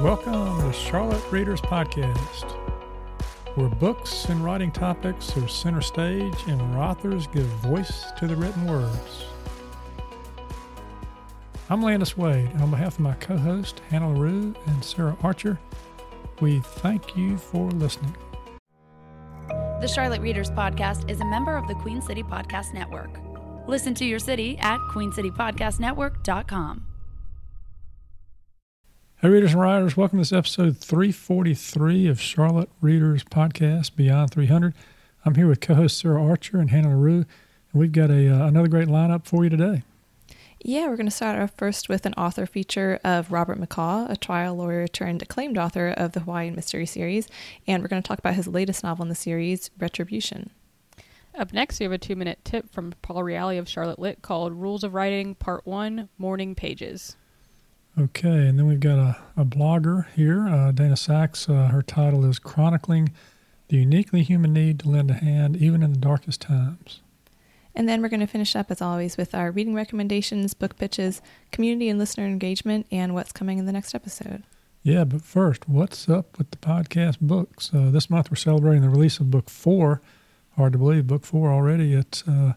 Welcome to Charlotte Readers Podcast, where books and writing topics are center stage and where authors give voice to the written words. I'm Landis Wade, and on behalf of my co host, Hannah LaRue and Sarah Archer, we thank you for listening. The Charlotte Readers Podcast is a member of the Queen City Podcast Network. Listen to your city at queencitypodcastnetwork.com. Hey, readers and writers, welcome to this episode 343 of Charlotte Readers Podcast Beyond 300. I'm here with co host Sarah Archer and Hannah LaRue, and we've got a, uh, another great lineup for you today. Yeah, we're going to start off first with an author feature of Robert McCaw, a trial lawyer turned acclaimed author of the Hawaiian Mystery series, and we're going to talk about his latest novel in the series, Retribution. Up next, we have a two minute tip from Paul Reali of Charlotte Lit called Rules of Writing Part 1 Morning Pages. Okay, and then we've got a, a blogger here, uh, Dana Sachs. Uh, her title is Chronicling the Uniquely Human Need to Lend a Hand Even in the Darkest Times. And then we're going to finish up, as always, with our reading recommendations, book pitches, community and listener engagement, and what's coming in the next episode. Yeah, but first, what's up with the podcast books? Uh, this month we're celebrating the release of book four. Hard to believe, book four already. It's uh,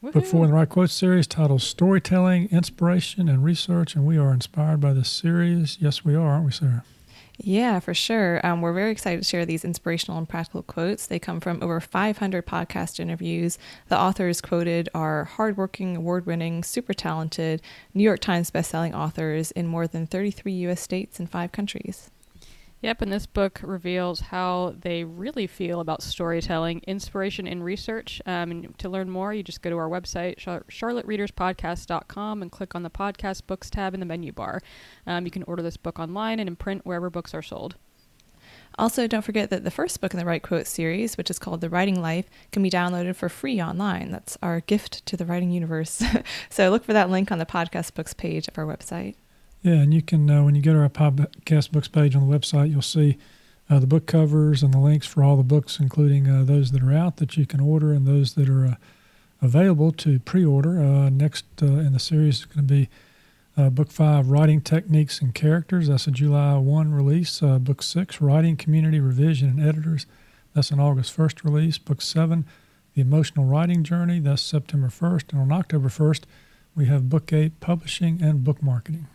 Book four in the Right Quote series titled Storytelling, Inspiration, and Research. And we are inspired by this series. Yes, we are, aren't we, Sarah? Yeah, for sure. Um, we're very excited to share these inspirational and practical quotes. They come from over 500 podcast interviews. The authors quoted are hardworking, award winning, super talented New York Times bestselling authors in more than 33 U.S. states and five countries. Yep, and this book reveals how they really feel about storytelling, inspiration, and research. Um, and to learn more, you just go to our website, charlottereaderspodcast.com, and click on the podcast books tab in the menu bar. Um, you can order this book online and in print wherever books are sold. Also, don't forget that the first book in the Right Quote series, which is called The Writing Life, can be downloaded for free online. That's our gift to the writing universe. so look for that link on the podcast books page of our website. Yeah, and you can, uh, when you go to our podcast books page on the website, you'll see uh, the book covers and the links for all the books, including uh, those that are out that you can order and those that are uh, available to pre order. Uh, next uh, in the series is going to be Book 5, Writing Techniques and Characters. That's a July 1 release. book 6, Writing Community Revision and Editors. That's an August 1st release. Book 7, The Emotional Writing Journey. That's September 1st. And on October 1st, we have Book 8, Publishing and Book Marketing.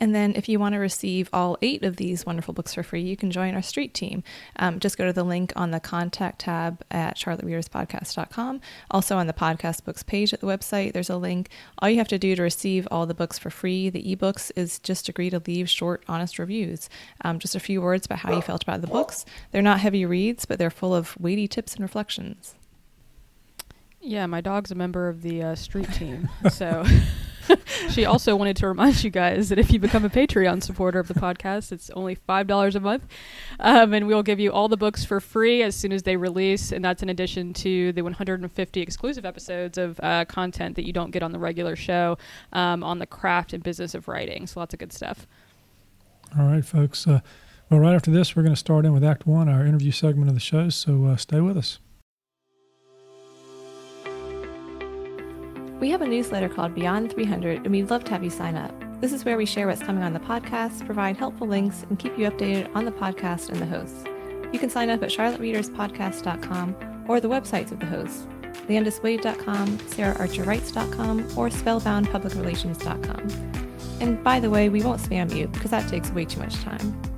And then, if you want to receive all eight of these wonderful books for free, you can join our street team. Um, just go to the link on the contact tab at charlottereaderspodcast.com. Also, on the podcast books page at the website, there's a link. All you have to do to receive all the books for free, the ebooks, is just agree to leave short, honest reviews. Um, just a few words about how you felt about the books. They're not heavy reads, but they're full of weighty tips and reflections. Yeah, my dog's a member of the uh, street team, so. she also wanted to remind you guys that if you become a Patreon supporter of the podcast, it's only five dollars a month, um, and we'll give you all the books for free as soon as they release, and that's in addition to the 150 exclusive episodes of uh, content that you don't get on the regular show um, on the craft and business of writing. So lots of good stuff. All right, folks. Uh, well, right after this, we're going to start in with Act One, our interview segment of the show. So uh, stay with us. We have a newsletter called Beyond 300, and we'd love to have you sign up. This is where we share what's coming on the podcast, provide helpful links, and keep you updated on the podcast and the hosts. You can sign up at charlottereaderspodcast.com or the websites of the hosts, landiswade.com, saraharcherwrites.com, or spellboundpublicrelations.com. And by the way, we won't spam you because that takes way too much time.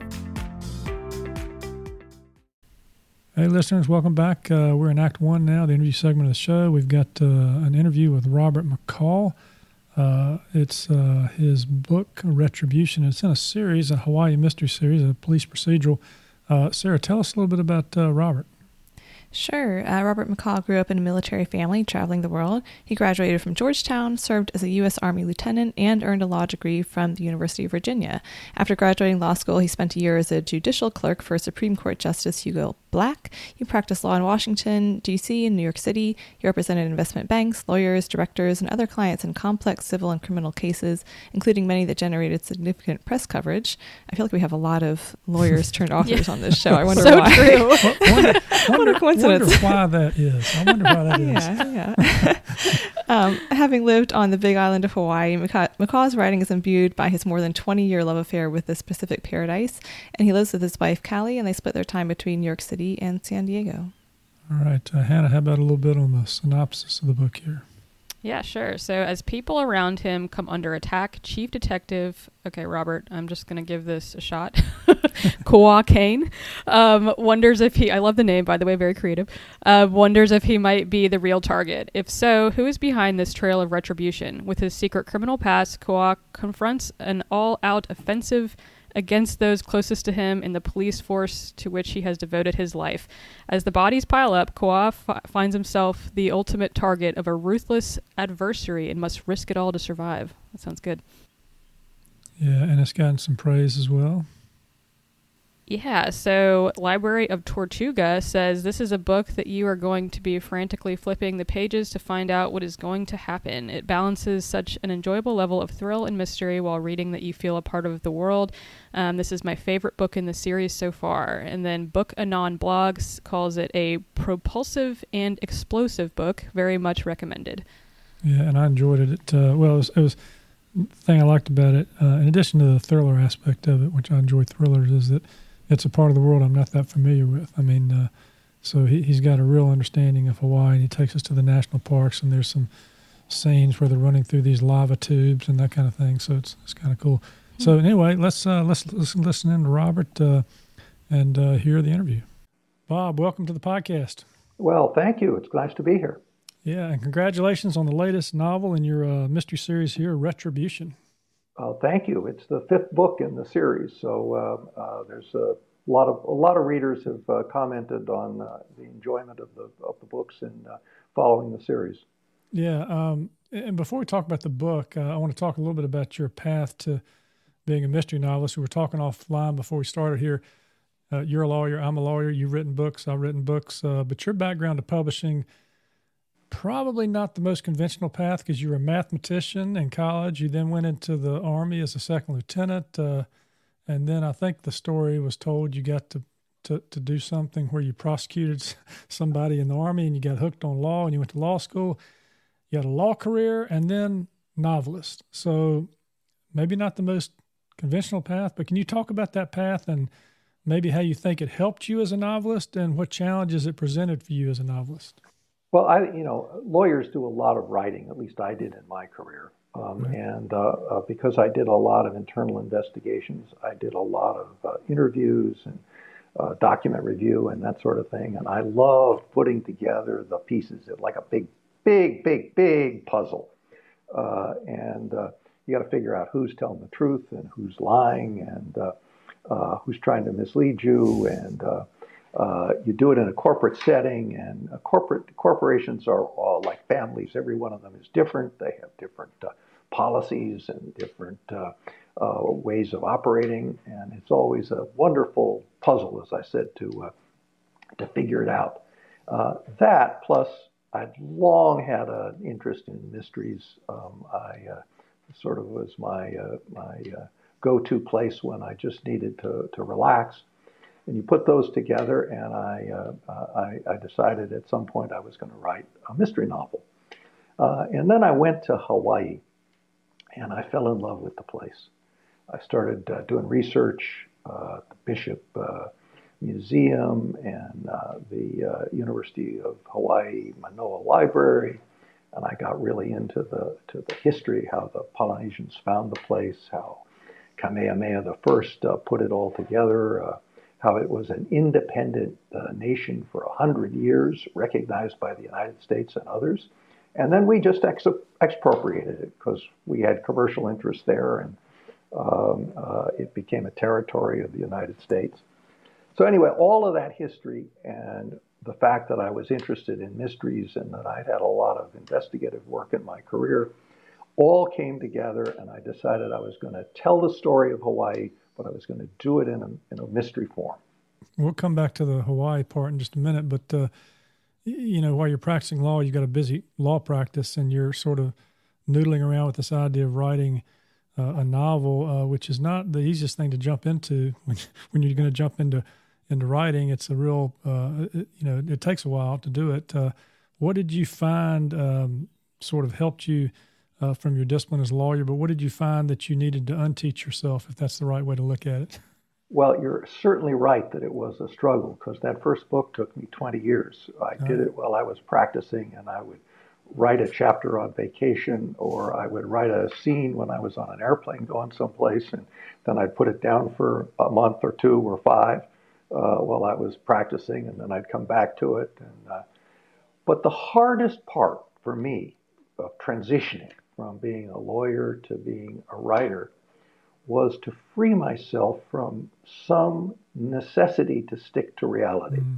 Hey, listeners, welcome back. Uh, we're in Act One now, the interview segment of the show. We've got uh, an interview with Robert McCaw. Uh, it's uh, his book, Retribution. It's in a series, a Hawaii mystery series, a police procedural. Uh, Sarah, tell us a little bit about uh, Robert. Sure. Robert McCaw grew up in a military family traveling the world. He graduated from Georgetown, served as a U.S. Army lieutenant, and earned a law degree from the University of Virginia. After graduating law school, he spent a year as a judicial clerk for Supreme Court Justice Hugo Black. You practice law in Washington, D.C., and New York City. You represented investment banks, lawyers, directors, and other clients in complex civil and criminal cases, including many that generated significant press coverage. I feel like we have a lot of lawyers turned authors on this show. I wonder so why. true. wonder, wonder, coincidence. wonder why that is. I wonder why that is. yeah, yeah. um, having lived on the big island of Hawaii, McCaw- McCaw's writing is imbued by his more than 20 year love affair with this Pacific paradise, and he lives with his wife, Callie, and they split their time between New York City and San Diego. All right, uh, Hannah, how about a little bit on the synopsis of the book here? Yeah, sure. So, as people around him come under attack, Chief Detective, okay, Robert, I'm just going to give this a shot. Kwa Kane um, wonders if he, I love the name, by the way, very creative, uh, wonders if he might be the real target. If so, who is behind this trail of retribution? With his secret criminal past, Kwa confronts an all out offensive against those closest to him in the police force to which he has devoted his life. As the bodies pile up, Kwa f- finds himself the ultimate target of a ruthless adversary and must risk it all to survive. That sounds good. Yeah, and it's gotten some praise as well. Yeah, so Library of Tortuga says this is a book that you are going to be frantically flipping the pages to find out what is going to happen. It balances such an enjoyable level of thrill and mystery while reading that you feel a part of the world. Um, this is my favorite book in the series so far. And then Book Anon Blogs calls it a propulsive and explosive book. Very much recommended. Yeah, and I enjoyed it. it uh, well, it was, it was the thing I liked about it, uh, in addition to the thriller aspect of it, which I enjoy thrillers, is that it's a part of the world I'm not that familiar with. I mean, uh, so he, he's got a real understanding of Hawaii, and he takes us to the national parks, and there's some scenes where they're running through these lava tubes and that kind of thing. So it's it's kind of cool. So anyway, let's uh, let's, let's listen in to Robert uh, and uh, hear the interview. Bob, welcome to the podcast. Well, thank you. It's nice to be here. Yeah, and congratulations on the latest novel in your uh, mystery series here, Retribution. Uh, thank you. It's the fifth book in the series, so uh, uh, there's a lot of a lot of readers have uh, commented on uh, the enjoyment of the of the books and uh, following the series. Yeah, um, and before we talk about the book, I want to talk a little bit about your path to being a mystery novelist. We were talking offline before we started here. you're a lawyer. I'm a lawyer. You've written books. I've written books. but your background to publishing probably not the most conventional path because you were a mathematician in college. You then went into the Army as a second lieutenant. Uh, and then I think the story was told you got to, to, to do something where you prosecuted somebody in the Army and you got hooked on law and you went to law school. You had a law career and then novelist. So maybe not the most conventional path, but can you talk about that path and maybe how you think it helped you as a novelist and what challenges it presented for you as a novelist? Well, I, you know, lawyers do a lot of writing. At least I did in my career, um, right. and uh, uh, because I did a lot of internal investigations, I did a lot of uh, interviews and uh, document review and that sort of thing. And I love putting together the pieces like a big, big, big, big puzzle. Uh, and uh, you got to figure out who's telling the truth and who's lying and who's trying to mislead you and uh, you do it in a corporate setting, and uh, corporate corporations are all like families. Every one of them is different. They have different uh, policies and different uh, uh, ways of operating, and it's always a wonderful puzzle, as I said, to to figure it out. that plus, I'd long had an interest in mysteries. Um, I sort of was my my go-to place when I just needed to to relax. And you put those together, and I, uh, I, I, decided at some point I was going to write a mystery novel. Uh, and then I went to Hawaii, and I fell in love with the place. I started uh, doing research uh, at the Bishop uh, Museum and uh, the University of Hawaii Manoa Library, and I got really into the to the history, how the Polynesians found the place, how Kamehameha I put it all together how it was an independent uh, nation for 100 years, recognized by the United States and others. And then we just ex- expropriated it because we had commercial interests there and um, uh, it became a territory of the United States. So, anyway, all of that history and the fact that I was interested in mysteries and that I'd had a lot of investigative work in my career all came together, and I decided I was going to tell the story of Hawaii but I was going to do it in a, in a mystery form. we'll come back to the Hawaii part in just a minute, but uh, you know, while you're practicing law, you've got a busy law practice, and you're sort of noodling around with this idea of writing uh, a novel, uh, which is not the easiest thing to jump into when when you're going to jump into into writing. It's a real, uh, it, you know, it takes a while to do it. Uh, what did you find um, sort of helped you uh, from your discipline as a lawyer? But what did you find that you needed to unteach yourself, if that's the right way to look at it? Well, you're certainly right that it was a struggle because that first book took me 20 years. I did it while I was practicing, and I would write a chapter on vacation, or I would write a scene when I was on an airplane going someplace, and then I'd put it down for a month or two or five uh, while I was practicing, and then I'd come back to it. And uh, but the hardest part for me of transitioning from being a lawyer to being a writer was to free myself from some necessity to stick to reality. Mm.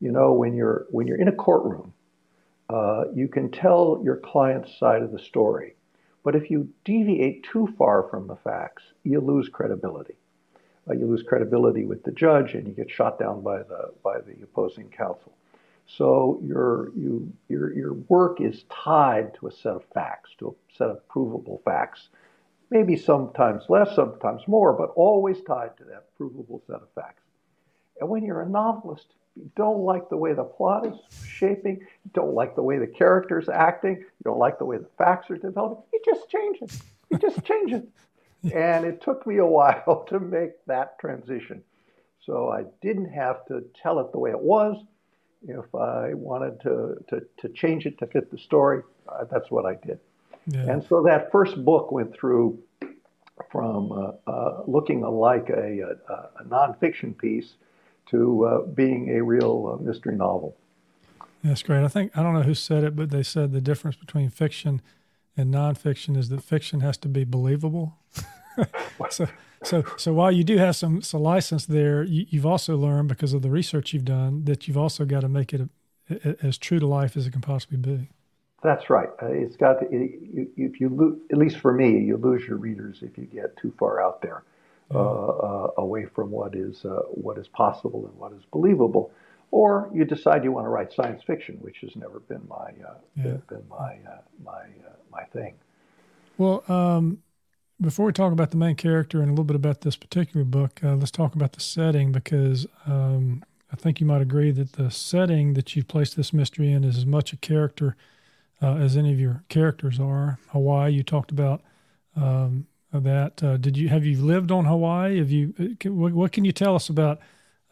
You know, when you're when you're in a courtroom, uh, you can tell your client's side of the story, but if you deviate too far from the facts, you lose credibility. Uh, you lose credibility with the judge, and you get shot down by the by the opposing counsel. So your you your your work is tied to a set of facts, to a set of provable facts maybe sometimes less, sometimes more, but always tied to that provable set of facts. And when you're a novelist, you don't like the way the plot is shaping, you don't like the way the character's acting, you don't like the way the facts are developing, you just change it. You just change it. And it took me a while to make that transition. So I didn't have to tell it the way it was. If I wanted to, to, to change it to fit the story, uh, that's what I did. Yeah. And so that first book went through from uh, uh, looking like a, a, a, nonfiction piece to uh, being a real uh, mystery novel. That's great. I think, I don't know who said it, but they said the difference between fiction and nonfiction is that fiction has to be believable. so, so, so while you do have some, some license there, you, have also learned because of the research you've done that you've also got to make it a, a, as true to life as it can possibly be. That's right. Uh, it's got to, it, if you lose, at least for me, you lose your readers if you get too far out there, uh, uh, away from what is uh, what is possible and what is believable, or you decide you want to write science fiction, which has never been my uh, yeah. been my uh, my my thing. Well, um, before we talk about the main character and a little bit about this particular book, let's talk about the setting because um, I think you might agree that the setting that you've placed this mystery in is as much a character uh, as any of your characters are. Hawaii, you talked about um, that. Uh, did you have you lived on Hawaii? Have you? Uh, what, what, can you tell us about?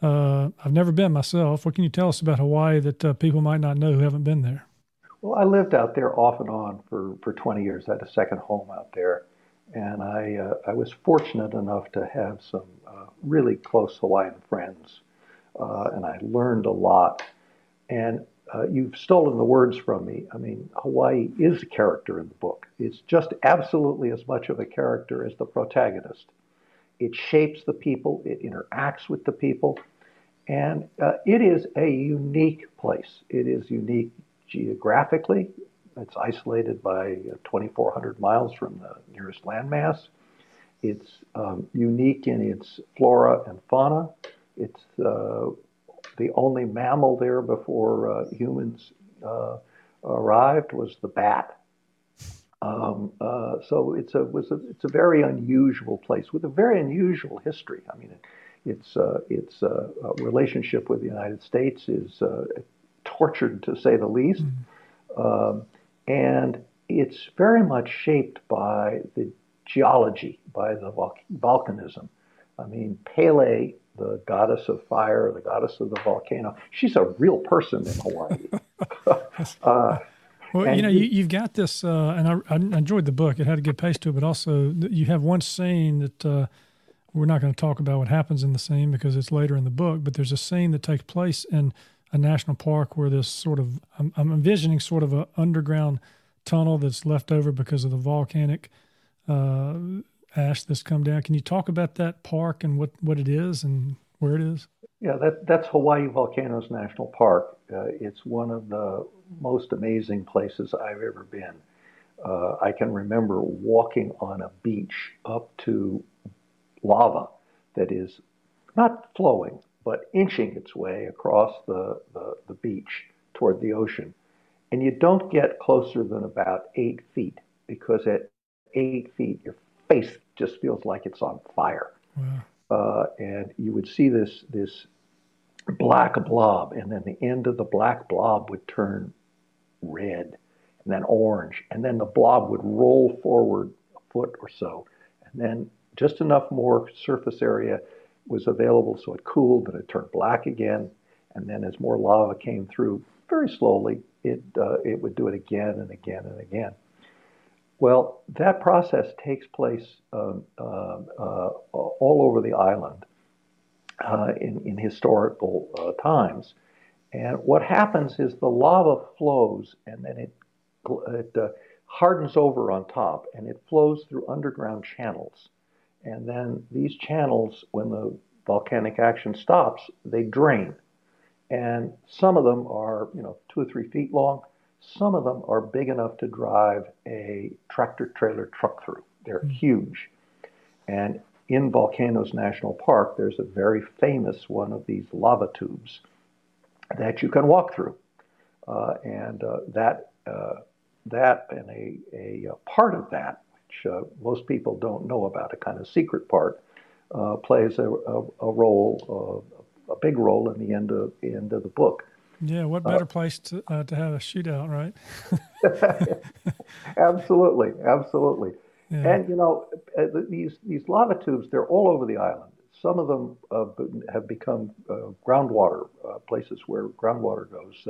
Uh, I've never been myself. What can you tell us about Hawaii that uh, people might not know who haven't been there? Well, I lived out there off and on for, for 20 years. I had a second home out there, and I uh, I was fortunate enough to have some really close Hawaiian friends, and I learned a lot. And uh, you've stolen the words from me. I mean, Hawaii is a character in the book. It's just absolutely as much of a character as the protagonist. It shapes the people, it interacts with the people, and uh, it is a unique place. It is unique geographically. It's isolated by uh, 2,400 miles from the nearest landmass. It's um, unique in its flora and fauna. It's uh, the only mammal there before uh, humans uh, arrived was the bat. Um, uh, so it's a was a, it's a very unusual place with a very unusual history. I mean, it, its uh, its uh, relationship with the United States is uh, tortured to say the least, mm-hmm. um, and it's very much shaped by the geology, by the volcanism. I mean, Pele the goddess of fire, the goddess of the volcano. She's a real person in Hawaii. uh, well, you know, you, have got this, uh, and I, I, enjoyed the book. It had a good pace to it, but also you have one scene that uh, we're not going to talk about what happens in the scene because it's later in the book. But there's a scene that takes place in a national park where this sort of I'm, I'm envisioning sort of an underground tunnel that's left over because of the volcanic uh, ash that's come down. Can you talk about that park and what, what it is and where it is? Yeah, that, that's Hawaii Volcanoes National Park. Uh, it's one of the most amazing places I've ever been. Uh, I can remember walking on a beach up to lava that is not flowing, but inching its way across the, the, the beach toward the ocean. And you don't get closer than about eight feet because at eight feet, your face just feels like it's on fire. Wow. Uh, and you would see this this black blob, and then the end of the black blob would turn red, and then orange, and then the blob would roll forward a foot or so, and then just enough more surface area was available so it cooled, but it turned black again, and then as more lava came through, very slowly, it uh, it would do it again and again and again. Well, that process takes place um, uh, uh, all over the island uh, in, in, historical uh, times. And what happens is the lava flows and then it, it uh, hardens over on top and it flows through underground channels. And then these channels, when the volcanic action stops, they drain. And some of them are, you know, two or three feet long some of them are big enough to drive a tractor trailer truck through. They're mm-hmm. huge. And in Volcanoes National Park, there's a very famous one of these lava tubes that you can walk through. Uh, and uh, that, uh, that and a, a, part of that, uh, most people don't know about, a kind of secret part, uh, plays a, a, a role, uh, a big role in the end of, end of the book. Yeah, what better uh, place to uh, to have a shootout, right? absolutely, absolutely. Yeah. And you know, uh, these these lava tubes, they're all over the island. Some of them uh, have become uh, groundwater uh, places where groundwater goes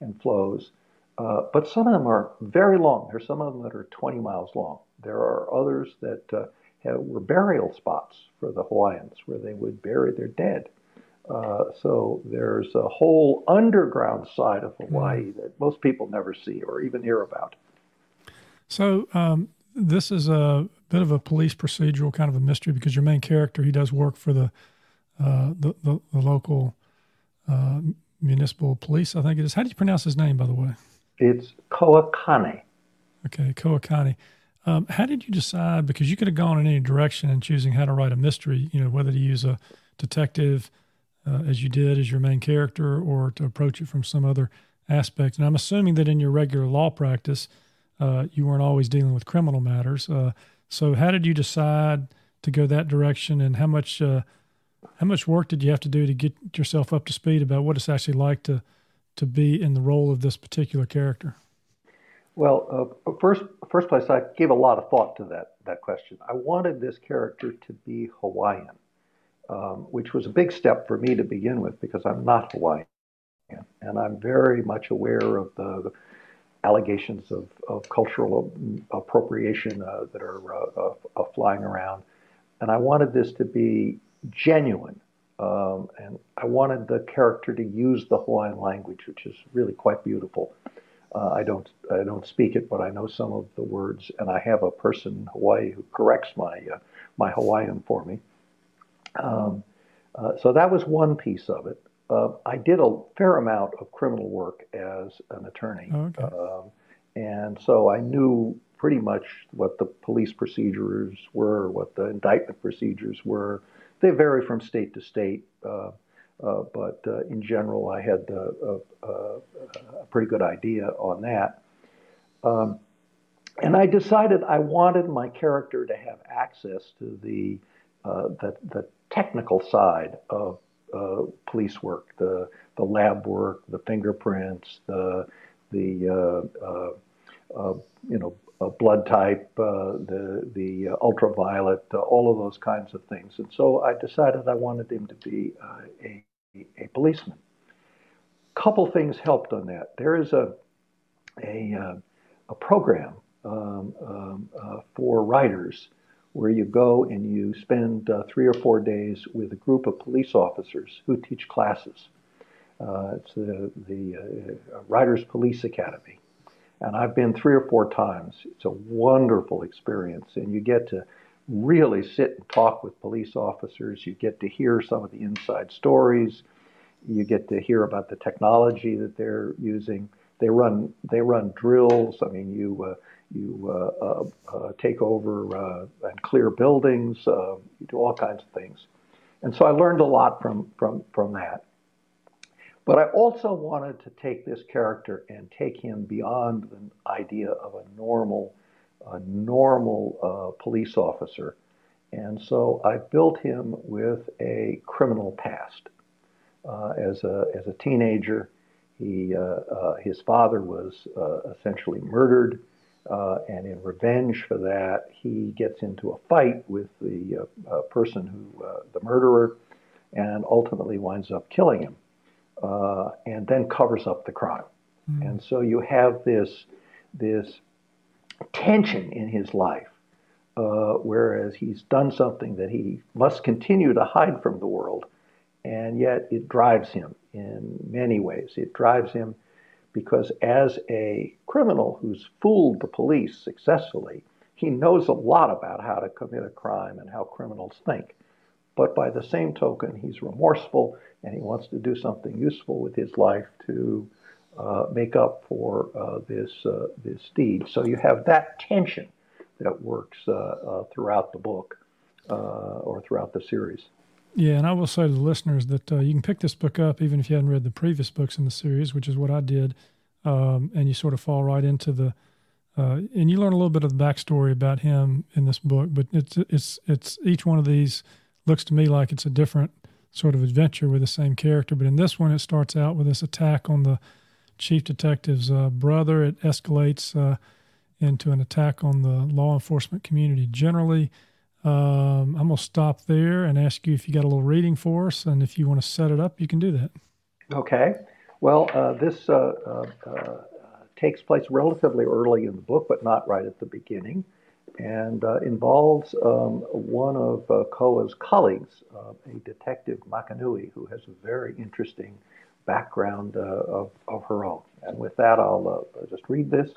and flows. but some of them are very long. There's some of them that are 20 miles long. There are others that have, were burial spots for the Hawaiians, where they would bury their dead. Uh, so there's a whole underground side of Hawaii mm. that most people never see or even hear about. So um, this is a bit of a police procedural kind of a mystery because your main character he does work for the uh, the, the, the, local uh, municipal police. I think it is. How do you pronounce his name, by the way? It's Koa Kane. Okay, Koa Kane. Um, how did you decide? Because you could have gone in any direction in choosing how to write a mystery. You know, whether to use a detective uh, as you did as your main character or to approach it from some other aspect. And I'm assuming that in your regular law practice, uh, you weren't always dealing with criminal matters. Uh, so, how did you decide to go that direction, and how much uh, how much work did you have to do to get yourself up to speed about what it's actually like to to be in the role of this particular character? Well, uh, first, first place, I gave a lot of thought to that that question. I wanted this character to be Hawaiian um, which was a big step for me to begin with because I'm not Hawaiian. And I'm very much aware of the, allegations of, of, cultural appropriation uh, that are uh, flying around. And I wanted this to be genuine. Um, and I wanted the character to use the Hawaiian language, which is really quite beautiful. Uh, I don't I don't speak it, but I know some of the words, and I have a person in Hawaii who corrects my uh, my Hawaiian for me. Um, uh, so that was one piece of it. Uh, I did a fair amount of criminal work as an attorney. Okay. Um, and so I knew pretty much what the police procedures were, what the indictment procedures were. They vary from state to state, uh but uh, in general, I had a, a, pretty good idea on that. Um, and I decided I wanted my character to have access to the uh, the, the technical side of uh, police work, the the lab work, the fingerprints, the the uh, uh, uh you know blood type, uh, the the ultraviolet, all of those kinds of things. And so I decided I wanted him to be a a policeman. Couple things helped on that. There is a a a program um, um, for writers where you go and you spend uh, three or four days with a group of police officers who teach classes. Uh, it's the, the uh, Writers Police Academy. And I've been three or four times. It's a wonderful experience, and you get to really sit and talk with police officers. You get to hear some of the inside stories. You get to hear about the technology that they're using. They run they run drills. I mean, you uh, you uh, uh, uh, take over and clear buildings, you do all kinds of things. And so I learned a lot from, from, from that. But I also wanted to take this character and take him beyond the idea of a normal, a normal uh, police officer. And so I built him with a criminal past. Uh, as, a, as a teenager, he, uh, uh his father was uh, essentially murdered. Uh, and in revenge for that, he gets into a fight with the person who, the murderer, and ultimately winds up killing him uh, and then covers up the crime. Mm. And so you have this this tension in his life, uh, whereas he's done something that he must continue to hide from the world, and yet it drives him in many ways. It drives him because as a criminal who's fooled the police successfully, he knows a lot about how to commit a crime and how criminals think. But by the same token, he's remorseful and he wants to do something useful with his life to uh, make up for uh, this uh, this deed. So you have that tension that works uh, uh, throughout the book uh, or throughout the series. Yeah, and I will say to the listeners that you can pick this book up even if you hadn't read the previous books in the series, which is what I did, um, and you sort of fall right into the. and you learn a little bit of the backstory about him in this book, but it's it's it's each one of these looks to me like it's a different sort of adventure with the same character. But in this one, it starts out with this attack on the chief detective's uh, brother. It escalates uh, into an attack on the law enforcement community generally. Um, I'm going to stop there and ask you if you got a little reading for us, and if you want to set it up, you can do that. Okay. Well, uh, this uh, uh, uh, takes place relatively early in the book, but not right at the beginning and uh, involves um, one of uh, Koa's colleagues, uh, a detective Makanui, who has a very interesting background uh, of, of her own. And with that, I'll uh, just read this.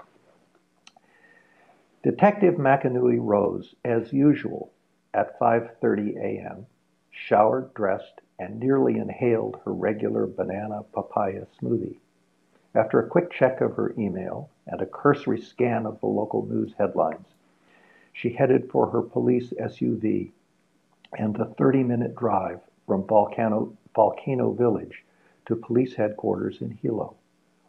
Detective Makanui rose, as usual, at 5.30 a.m., showered, dressed, and nearly inhaled her regular banana papaya smoothie. After a quick check of her email and a cursory scan of the local news headlines, she headed for her police SUV and the 30 minute drive from Volcano, Volcano Village to police headquarters in Hilo.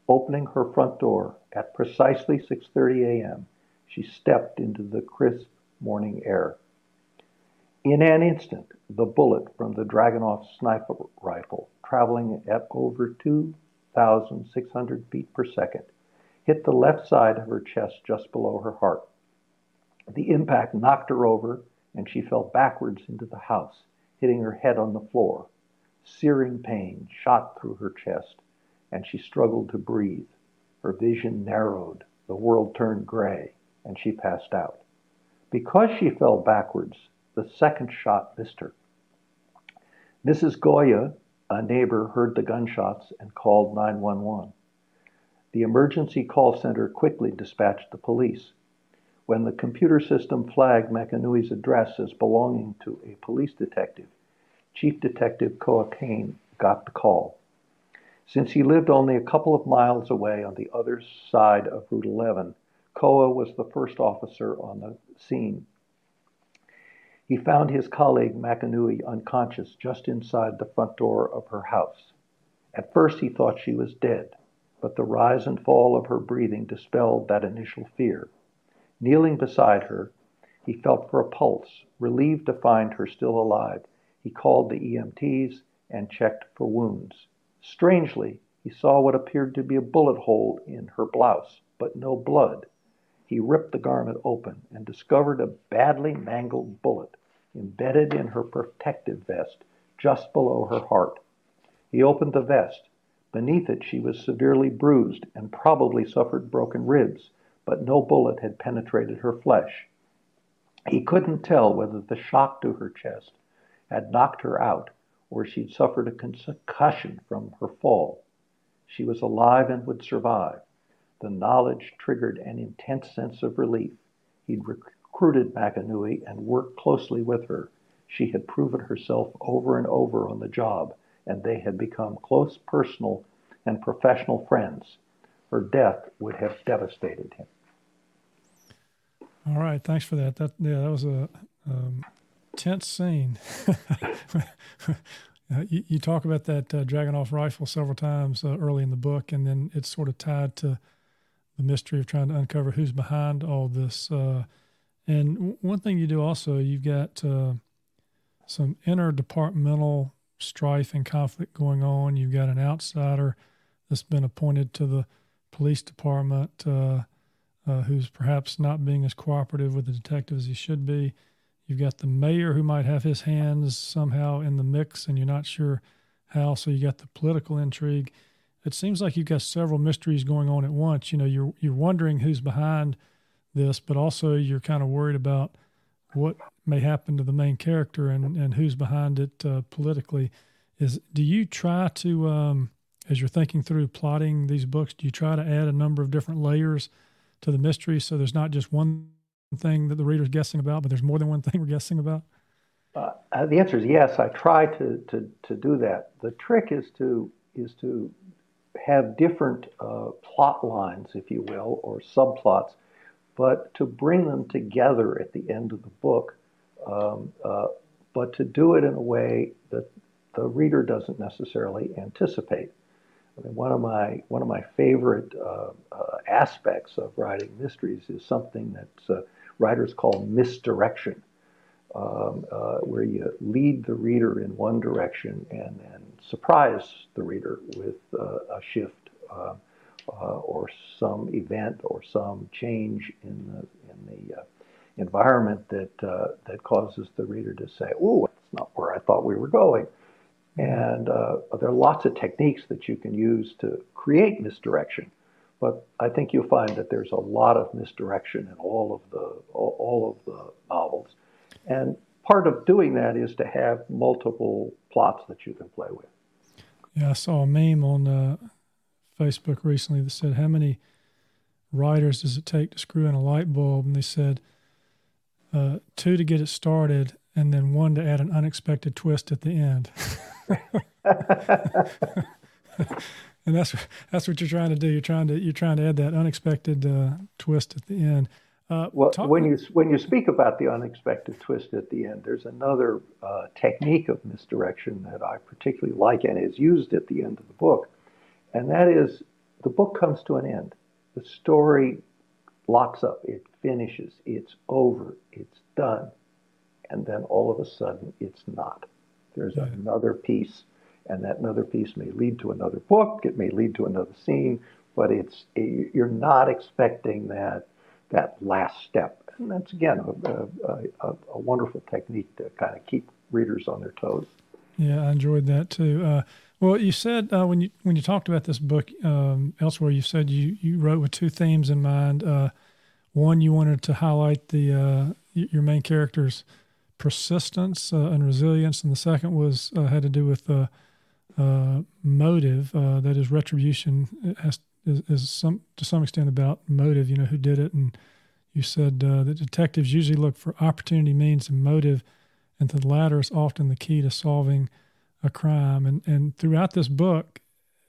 Opening her front door at precisely 6:30 a.m., she stepped into the crisp morning air. In an instant, the bullet from the Dragunov sniper rifle, traveling at over 2,600 feet per second, hit the left side of her chest just below her heart. The impact knocked her over, and she fell backwards into the house, hitting her head on the floor. Searing pain shot through her chest, and she struggled to breathe. Her vision narrowed, the world turned gray, and she passed out. Because she fell backwards, the second shot missed her. Mrs. Goya, a neighbor, heard the gunshots and called 911. The emergency call center quickly dispatched the police. When the computer system flagged Makanui's address as belonging to a police detective, Chief Detective Koa Kane got the call. Since he lived only a couple of miles away on the other side of Route 11, Koa was the first officer on the scene. He found his colleague Makanui unconscious just inside the front door of her house. At first he thought she was dead, but the rise and fall of her breathing dispelled that initial fear. Kneeling beside her, he felt for a pulse. Relieved to find her still alive, he called the EMTs and checked for wounds. Strangely, he saw what appeared to be a bullet hole in her blouse, but no blood. He ripped the garment open and discovered a badly mangled bullet embedded in her protective vest just below her heart. He opened the vest. Beneath it, she was severely bruised and probably suffered broken ribs but no bullet had penetrated her flesh. He couldn't tell whether the shock to her chest had knocked her out or she'd suffered a concussion from her fall. She was alive and would survive. The knowledge triggered an intense sense of relief. He'd recruited Makanui and worked closely with her. She had proven herself over and over on the job, and they had become close personal and professional friends. Her death would have devastated him. All right, thanks for that. That yeah, that was a um, tense scene. Uh, you, you, talk about that uh, Dragunov rifle several times uh, early in the book, and then it's sort of tied to the mystery of trying to uncover who's behind all this. Uh, and w- one thing you do also, you've got uh, some interdepartmental strife and conflict going on. You've got an outsider that's been appointed to the police department uh, who's perhaps not being as cooperative with the detective as he should be You've got the mayor who might have his hands somehow in the mix, and you're not sure how. So you got the political intrigue. It seems like you've got several mysteries going on at once. You know, you're you're wondering who's behind this, but also you're kind of worried about what may happen to the main character and and who's behind it uh, politically. Is do you try to um, as you're thinking through plotting these books, do you try to add a number of different layers to the mystery so there's not just one thing that the reader's guessing about, but there's more than one thing we're guessing about? Uh, the answer is yes. I try to, to, to do that. The trick is to is to have different uh, plot lines, if you will, or subplots, but to bring them together at the end of the book, um, uh, but to do it in a way that the reader doesn't necessarily anticipate. I mean, one of my one of my favorite uh, uh, aspects of writing mysteries is something that's writers call misdirection, um, uh, where you lead the reader in one direction and then surprise the reader with uh, a shift uh, uh or some event or some change in the in the uh, environment that uh, that causes the reader to say, "Oh, that's not where I thought we were going." And there are lots of techniques that you can use to create misdirection. But I think you'll find that there's a lot of misdirection in all of the all of the novels, and part of doing that is to have multiple plots that you can play with. Yeah, I saw a meme on uh, Facebook recently that said, "How many writers does it take to screw in a light bulb?" And they said uh, two to get it started, and then one to add an unexpected twist at the end. and that's that's what you're trying to do. You're trying to you're trying to add that unexpected uh, twist at the end. Uh, well, talk- when you when you speak about the unexpected twist at the end, there's another uh, technique of misdirection that I particularly like and is used at the end of the book, and that is the book comes to an end. The story locks up. It finishes. It's over. It's done, and then all of a sudden, it's not. There's yeah. another piece and that another piece may lead to another book. It may lead to another scene, but it's you're not expecting that that last step. And that's again a, a, a, a wonderful technique to kind of keep readers on their toes. Yeah, I enjoyed that too. Uh, well, you said uh, when you when you talked about this book um, elsewhere, you said you you wrote with two themes in mind. Uh, one, you wanted to highlight the uh, your main character's persistence uh, and resilience, and the second was uh, had to do with uh, motive uh, that is retribution has is, is, some to some extent about motive. You know who did it, and you said uh, that detectives usually look for opportunity, means, and motive, and the latter is often the key to solving a crime. And and throughout this book,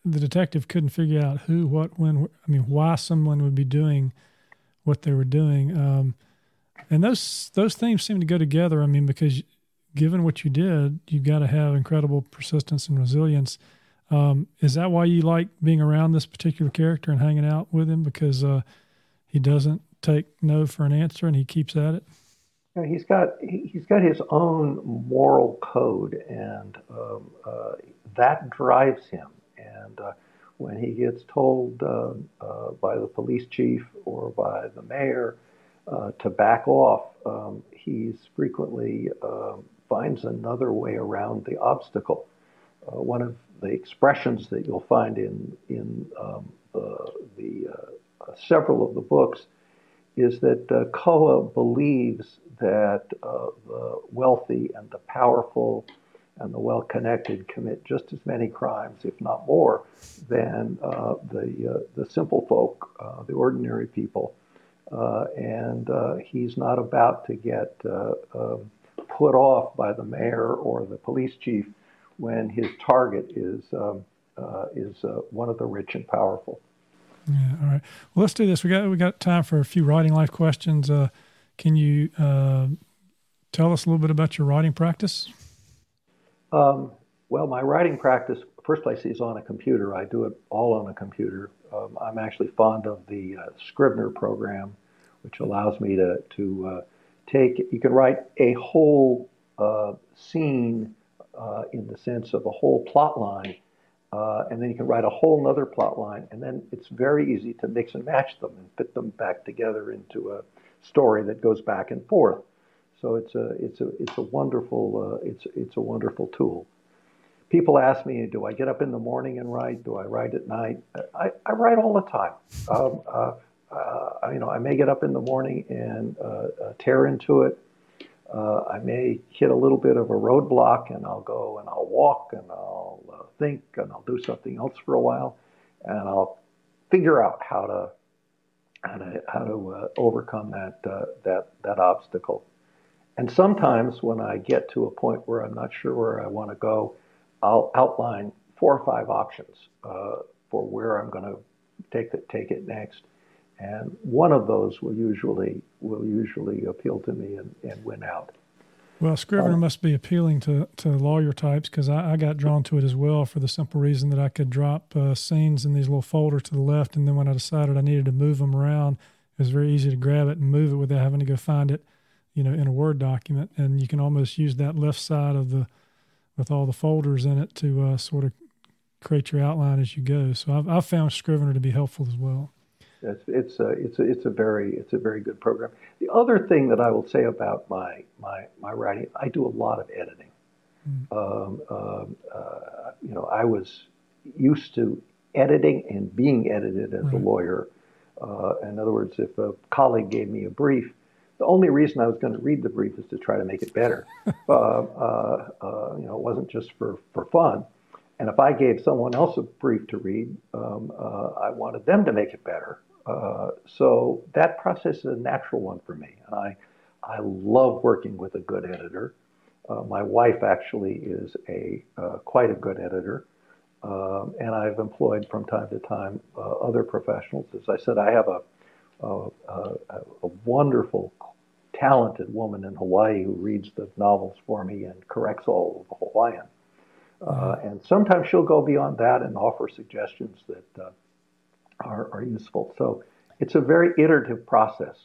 the detective couldn't figure out who, what, when. I mean, why someone would be doing what they were doing. Um, and those those themes seem to go together. I mean, because given what you did, you've got to have incredible persistence and resilience. Um, is that why you like being around this particular character and hanging out with him because uh, he doesn't take no for an answer and he keeps at it? Yeah, he's got he's got his own moral code, and um, uh, that drives him. And uh, when he gets told uh, uh, by the police chief or by the mayor uh, to back off, um, frequently um, finds another way around the obstacle. Uh, one of the expressions that you'll find in in um, uh, the uh, several of the books is that uh, Koa believes that uh, the wealthy and the powerful and the well-connected commit just as many crimes, if not more, than uh, the the simple folk, the ordinary people. And he's not about to get um, put off by the mayor or the police chief when his target is um, uh, is uh, one of the rich and powerful. Yeah. All right. Well, let's do this. We got we got time for a few writing life questions. Uh, can you uh, tell us a little bit about your writing practice? Um, well, my writing practice, first place, is on a computer. I do it all on a computer. Um, I'm actually fond of the uh, program, which allows me to, to uh, take, you can write a whole uh, scene uh, in the sense of a whole plot line, uh, and then you can write a whole other plot line, and then it's very easy to mix and match them and fit them back together into a story that goes back and forth. So it's a it's a it's a wonderful uh, it's it's a wonderful tool. People ask me, do I get up in the morning and write? Do I write at night? I, I write all the time. Um, uh, uh, you know, I may get up in the morning and uh, uh, tear into it. Uh, I may hit a little bit of a roadblock and I'll go and I'll walk and I'll think and I'll do something else for a while and I'll figure out how to how to how to overcome that that that obstacle. And sometimes when I get to a point where I'm not sure where I want to go, I'll outline four or five options uh, for where I'm going to take it, take it next. And one of those will usually will usually appeal to me and, and win out. Well, Scrivener um, must be appealing to, to lawyer types because I, I, got drawn to it as well for the simple reason that I could drop uh, scenes in these little folders to the left, and then when I decided I needed to move them around, it was very easy to grab it and move it without having to go find it you know, in a Word document, and you can almost use that left side of the with all the folders in it to uh, sort of create your outline as you go. So I've, I've found Scrivener to be helpful as well. It's it's a, it's a, it's a very it's a very good program. The other thing that I will say about my my my writing, I do a lot of editing. Mm. Um, um, uh, you know, I was used to editing and being edited as right. a lawyer. Uh, in other words, if a colleague gave me a brief, the only reason I was going to read the brief is to try to make it better. uh, uh, uh, you know, it wasn't just for, for fun. And if I gave someone else a brief to read, um, uh, I wanted them to make it better. Uh, so that process is a natural one for me. And I, I love working with a good editor. Uh, my wife actually is a quite a good editor. Um, and I've employed from time to time other professionals. As I said, I have a a, a, a, wonderful talented woman in Hawaii who reads the novels for me and corrects all of the Hawaiian. Uh, and sometimes she'll go beyond that and offer suggestions that uh, are, are useful. So it's a very iterative process.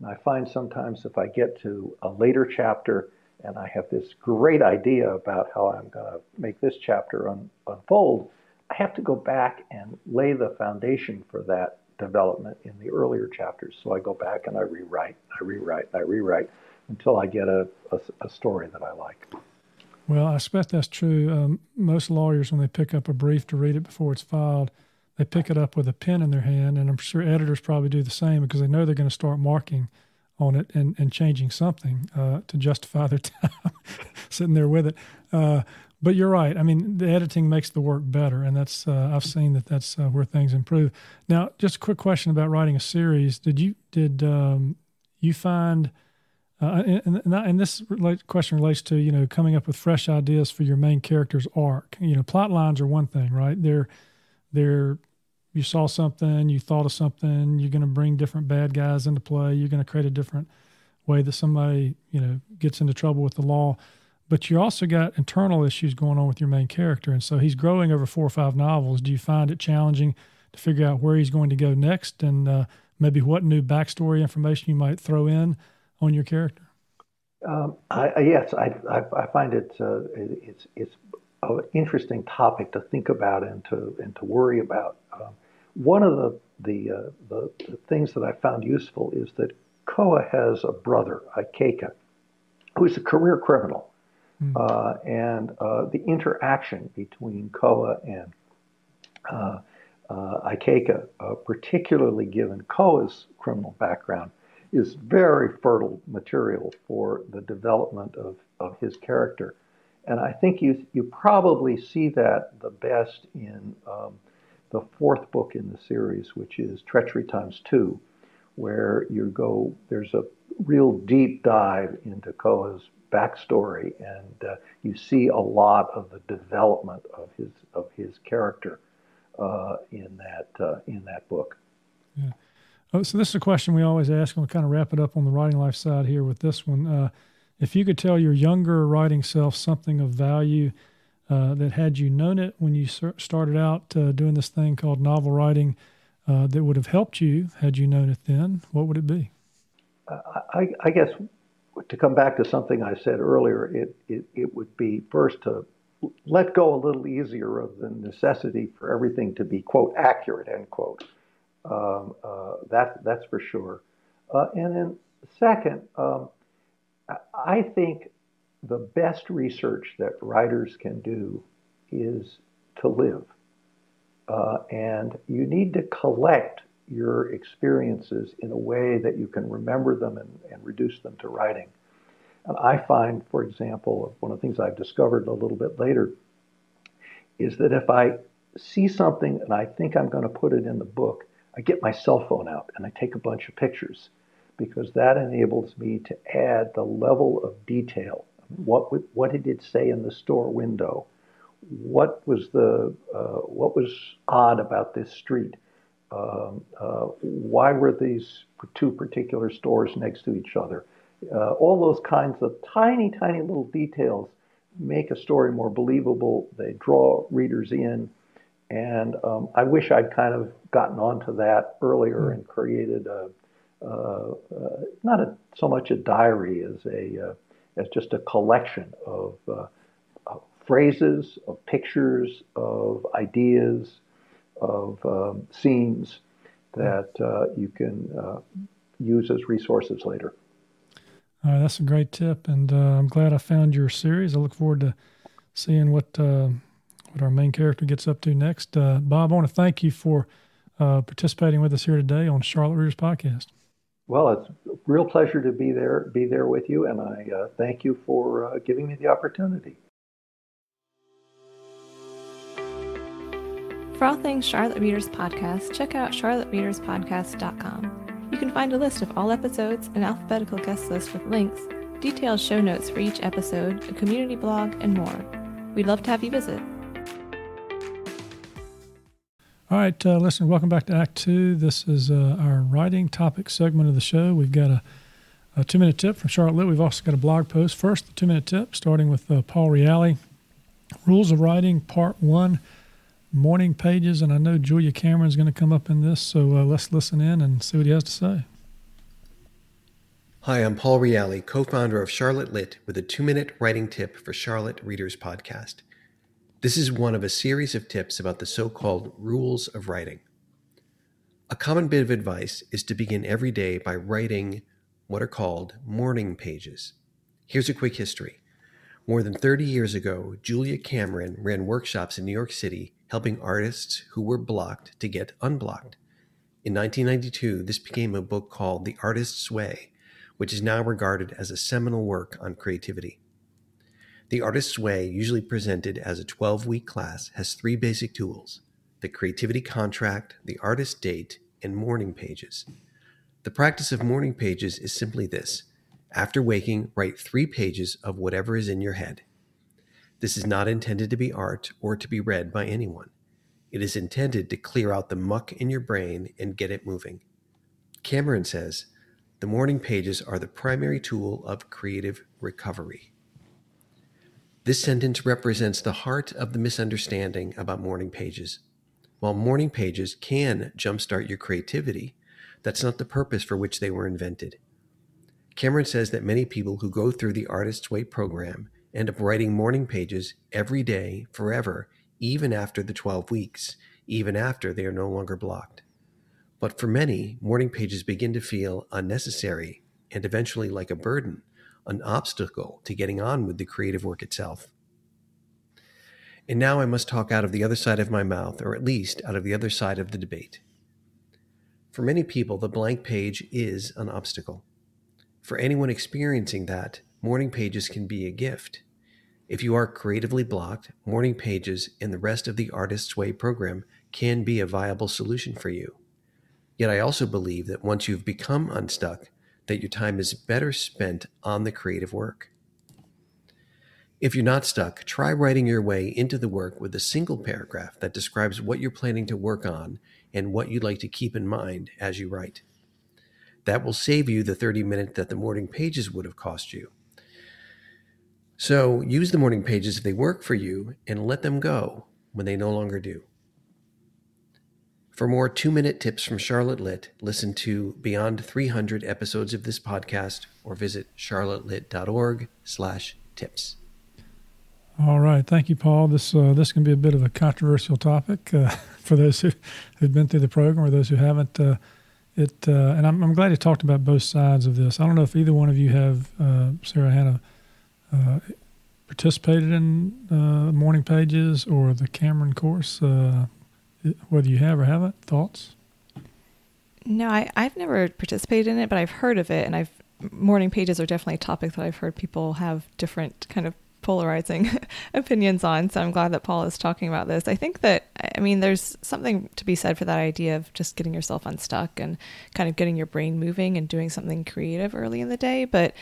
And I find sometimes if I get to a later chapter and I have this great idea about how I'm going to make this chapter un- unfold, I have to go back and lay the foundation for that development in the earlier chapters. So I go back and I rewrite, I rewrite, I rewrite until I get a, a, a story that I like. Well, I suspect that's true. Um, most lawyers, when they pick up a brief to read it before it's filed, they pick it up with a pen in their hand, and I'm sure editors probably do the same because they know they're going to start marking on it and, and changing something uh, to justify their time sitting there with it. Uh, but you're right. I mean, the editing makes the work better, and that's uh, I've seen that that's uh, where things improve. Now, just a quick question about writing a series. Did you did um, you find uh, and, and, and, this question relates to you know coming up with fresh ideas for your main character's arc. You know, plot lines are one thing, right? They're they're you saw something, you thought of something, you're going to bring different bad guys into play. You're going to create a different way that somebody you know gets into trouble with the law but you also got internal issues going on with your main character. And so he's growing over four or five novels. Do you find it challenging to figure out where he's going to go next and uh, maybe what new backstory information you might throw in on your character? Um, I, yes, I, I, find it uh, it's it's an interesting topic to think about and to and to worry about. Um, one of the the, uh, the, the things that I found useful is that Koa has a brother, Ikaika, who's a career criminal. Mm. Uh, and uh, the interaction between Koa and uh, uh Ikaika, uh, particularly given Koa's criminal background, is very fertile material for the development of, of his character. And I think you, you probably see that the best in um, the fourth book in the series, which is Treachery Times Two, where you go, there's a real deep dive into Koa's backstory, and uh, you see a lot of the development of his of his character uh, in that uh, in that book. Yeah. Oh, so this is a question we always ask, and we'll kind of wrap it up on the writing life side here with this one. Uh, if you could tell your younger writing self something of value uh, that had you known it when you started out uh, doing this thing called novel writing uh, that would have helped you had you known it then, what would it be? I, I, guess to come back to something I said earlier, it, it, it would be first to let go a little easier of the necessity for everything to be, quote, accurate, end quote. Um, uh, that, that's for sure. Uh, and then, second, um, I think the best research that writers can do is to live. Uh, and you need to collect your experiences in a way that you can remember them and, and reduce them to writing. And I find, for example, one of the things I've discovered a little bit later is that if I see something and I think I'm going to put it in the book, I get my cell phone out and I take a bunch of pictures because that enables me to add the level of detail. What, what did it say in the store window? What was the uh, what was odd about this street? Um, uh, why were these two particular stores next to each other? Uh, all those kinds of tiny, tiny little details make a story more believable. They draw readers in. And um, I wish I'd kind of gotten onto that earlier and created a, uh, uh, not a, so much a diary as a uh, as just a collection of, uh, of, phrases, of pictures, of ideas, of um, scenes that uh, you can uh, use as resources later. Uh, that's a great tip, and uh, I'm glad I found your series. I look forward to seeing what uh, what our main character gets up to next. Uh, Bob, I want to thank you for participating with us here today on Charlotte Readers Podcast. Well, it's a real pleasure to be there, be there with you, and I thank you for giving me the opportunity. For all things Charlotte Readers Podcast, check out charlottereaderspodcast.com. You can find a list of all episodes, an alphabetical guest list with links, detailed show notes for each episode, a community blog, and more. We'd love to have you visit. All right, uh, listen, welcome back to Act Two. This is uh, our writing topic segment of the show. We've got a, a two minute tip from Charlotte Lit. We've also got a blog post. First, the two minute tip, starting with uh, Paul Reali Rules of Writing, Part One morning pages, and I know Julia Cameron is going to come up in this, so uh, let's listen in and see what he has to say. Hi, I'm Paul Reali, co founder of Charlotte Lit, with a two minute writing tip for Charlotte Readers Podcast. This is one of a series of tips about the so called rules of writing. A common bit of advice is to begin every day by writing what are called morning pages. Here's a quick history. More than 30 years ago, Julia Cameron ran workshops in New York City helping artists who were blocked to get unblocked. In 1992, this became a book called The Artist's Way, which is now regarded as a seminal work on creativity. The Artist's Way, usually presented as a 12 week class, has three basic tools the creativity contract, the artist date, and morning pages. The practice of morning pages is simply this after waking, write three pages of whatever is in your head. This is not intended to be art or to be read by anyone. It is intended to clear out the muck in your brain and get it moving. Cameron says the morning pages are the primary tool of creative recovery. This sentence represents the heart of the misunderstanding about morning pages. While morning pages can jumpstart your creativity, that's not the purpose for which they were invented. Cameron says that many people who go through the Artist's Way program end up writing morning pages every day forever, even after the 12 weeks, even after they are no longer blocked. But for many, morning pages begin to feel unnecessary and eventually like a burden, an obstacle to getting on with the creative work itself. And now I must talk out of the other side of my mouth, or at least out of the other side of the debate. For many people, the blank page is an obstacle. For anyone experiencing that, morning pages can be a gift. If you are creatively blocked, morning pages and the rest of the Artist's Way program can be a viable solution for you. Yet I also believe that once you've become unstuck, that your time is better spent on the creative work. If you're not stuck, try writing your way into the work with a single paragraph that describes what you're planning to work on and what you'd like to keep in mind as you write. That will save you the 30 minutes that the morning pages would have cost you. So use the morning pages if they work for you and let them go when they no longer do. For more two minute tips from Charlotte Lit, listen to beyond 300 episodes of this podcast or visit charlottelit.org slash tips. All right. Thank you, Paul. This uh, this can be a bit of a controversial topic uh, for those who, who've been through the program or those who haven't. Uh, it uh, and I'm, I'm glad you talked about both sides of this. I don't know if either one of you have, uh, Sarah Hannah, uh, participated in morning pages or the Cameron course. whether you have or haven't, thoughts? No, I, I've never participated in it, but I've heard of it, and I've morning pages are definitely a topic that I've heard people have different kind of polarizing opinions on. So I'm glad that Paul is talking about this. I think that, I mean, there's something to be said for that idea of just getting yourself unstuck and kind of getting your brain moving and doing something creative early in the day. But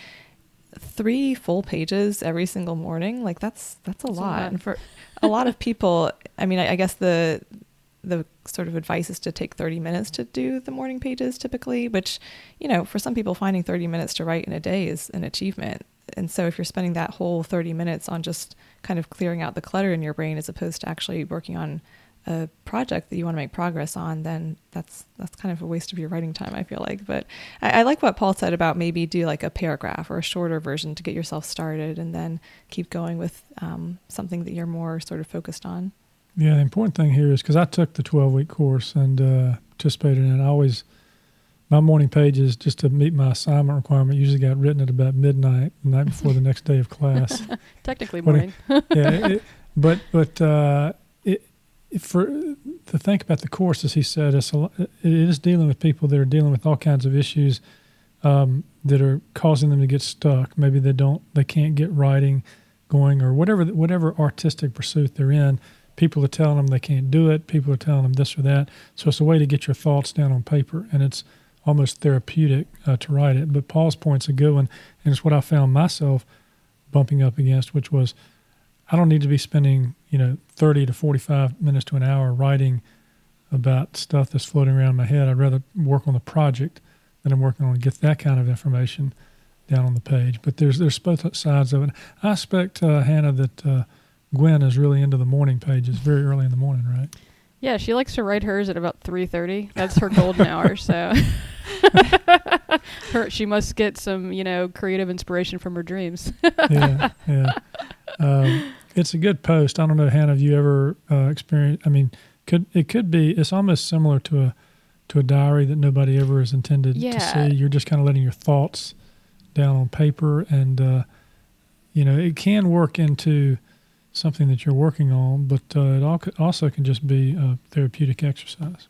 three full pages every single morning, like that's, that's a that's lot. A lot. And for a lot of people, I mean, I, I guess the, the sort of advice is to take 30 minutes to do the morning pages typically, which, you know, for some people, finding 30 minutes to write in a day is an achievement and so if you're spending that whole 30 minutes on just kind of clearing out the clutter in your brain as opposed to actually working on a project that you want to make progress on, then that's that's kind of a waste of your writing time. I feel like, but I, I, like what Paul said about maybe do like a paragraph or a shorter version to get yourself started, and then keep going with um, something that you're more sort of focused on. Yeah, the important thing here is because I took the 12 week course and uh, participated in it. I always my morning pages just to meet my assignment requirement usually got written at about midnight the night before the next day of class technically morning yeah it, but but uh, for to think about the course as he said it's a, it is dealing with people that are dealing with all kinds of issues um, that are causing them to get stuck. Maybe they don't they can't get writing going or whatever whatever artistic pursuit they're in. People are telling them they can't do it. People are telling them this or that. So it's a way to get your thoughts down on paper and it's almost therapeutic uh, to write it. But Paul's point's a good one, and it's what I found myself bumping up against, which was I don't need to be spending you know 30 to 45 minutes to an hour writing about stuff that's floating around my head. I'd rather work on the project that I'm working on and get that kind of information down on the page. But there's there's both sides of it. I expect uh, Hannah that uh, Gwen is really into the morning pages very early in the morning, right? Yeah, she likes to write hers at about three thirty. That's her golden hour. So, her she must get some you know creative inspiration from her dreams. yeah, yeah. Um, it's a good post. I don't know, Hannah. Have you ever uh, experienced? I mean, could it could be? It's almost similar to a to a diary that nobody ever is intended yeah. to see. You're just kind of letting your thoughts down on paper, and uh, you know it can work into something that you're working on, but uh, it also can just be a therapeutic exercise.